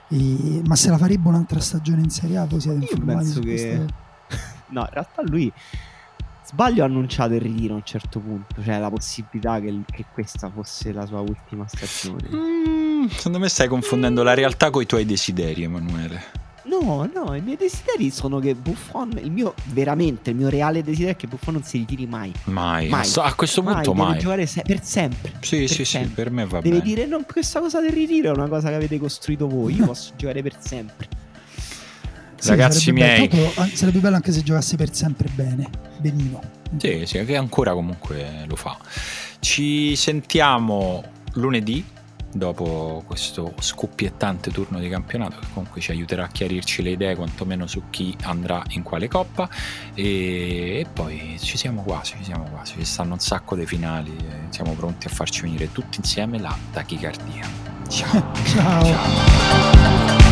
E... Ma se la farebbe un'altra stagione in Serie A, voi siete informati su che... Queste no, in realtà lui sbaglio ha annunciato il ritiro a un certo punto, cioè la possibilità che, che questa fosse la sua ultima stagione. Mm, secondo me stai confondendo la realtà con i tuoi desideri, Emanuele. No, no, i miei desideri sono che Buffon, il mio veramente, il mio reale desiderio è che Buffon non si ritiri mai. Mai, mai. a questo punto mai. Deve giocare se- per sempre. Sì, per sì, sempre. sì, per me va deve bene. Deve dire, no, questa cosa del ritiro è una cosa che avete costruito voi, io posso giocare per sempre. Sì, Ragazzi miei, bello, sarebbe bello anche se giocasse per sempre bene, benino. Sì, sì, che ancora comunque lo fa. Ci sentiamo lunedì dopo questo scoppiettante turno di campionato che comunque ci aiuterà a chiarirci le idee quantomeno su chi andrà in quale coppa e, e poi ci siamo quasi, ci siamo quasi, ci stanno un sacco dei finali siamo pronti a farci venire tutti insieme la tachicardia. Ciao. Ciao. Ciao.